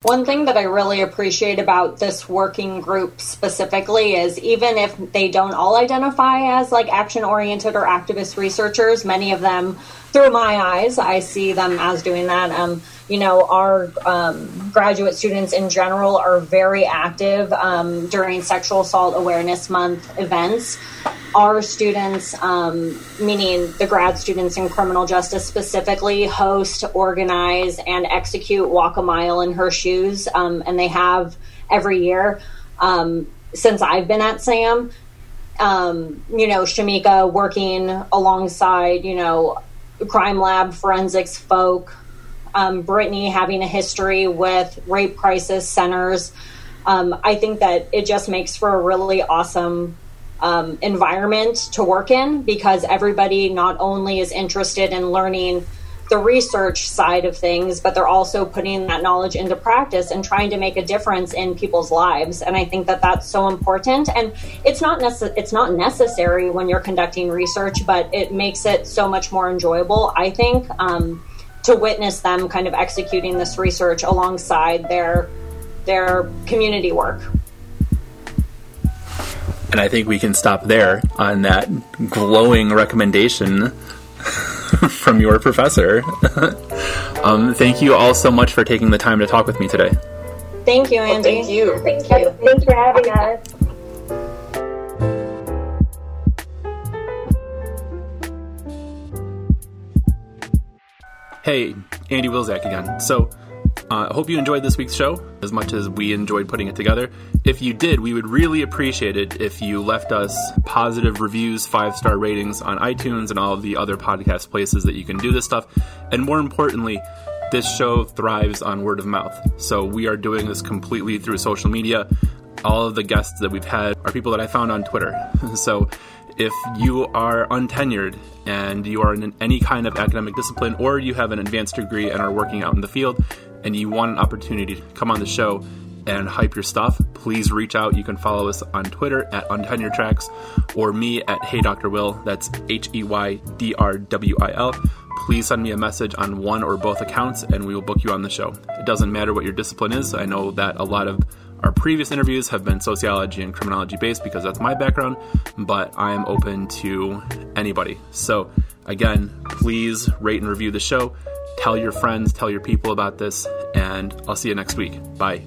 One thing that I really appreciate about this working group specifically is even if they don't all identify as like action oriented or activist researchers, many of them, through my eyes, I see them as doing that. Um, you know, our um, graduate students in general are very active um, during Sexual Assault Awareness Month events. Our students, um, meaning the grad students in criminal justice specifically, host, organize, and execute Walk a Mile in Her Shoes, um, and they have every year um, since I've been at SAM. You know, Shamika working alongside, you know, crime lab forensics folk, um, Brittany having a history with rape crisis centers. Um, I think that it just makes for a really awesome um, environment to work in because everybody not only is interested in learning the research side of things, but they're also putting that knowledge into practice and trying to make a difference in people's lives. And I think that that's so important. And it's not nece- it's not necessary when you're conducting research, but it makes it so much more enjoyable. I think. Um, to witness them kind of executing this research alongside their their community work. And I think we can stop there on that glowing recommendation from your professor. um, thank you all so much for taking the time to talk with me today. Thank you, Andy. thank you. Thank you. Thanks for having us. Hey, Andy Wilczak again. So, I uh, hope you enjoyed this week's show as much as we enjoyed putting it together. If you did, we would really appreciate it if you left us positive reviews, five star ratings on iTunes and all of the other podcast places that you can do this stuff. And more importantly, this show thrives on word of mouth. So we are doing this completely through social media. All of the guests that we've had are people that I found on Twitter. so if you are untenured and you are in any kind of academic discipline or you have an advanced degree and are working out in the field and you want an opportunity to come on the show and hype your stuff, please reach out. You can follow us on Twitter at Untenured Tracks or me at Hey Dr. Will. That's H E Y D R W I L. Please send me a message on one or both accounts and we will book you on the show. It doesn't matter what your discipline is. I know that a lot of our previous interviews have been sociology and criminology based because that's my background, but I am open to anybody. So, again, please rate and review the show. Tell your friends, tell your people about this, and I'll see you next week. Bye.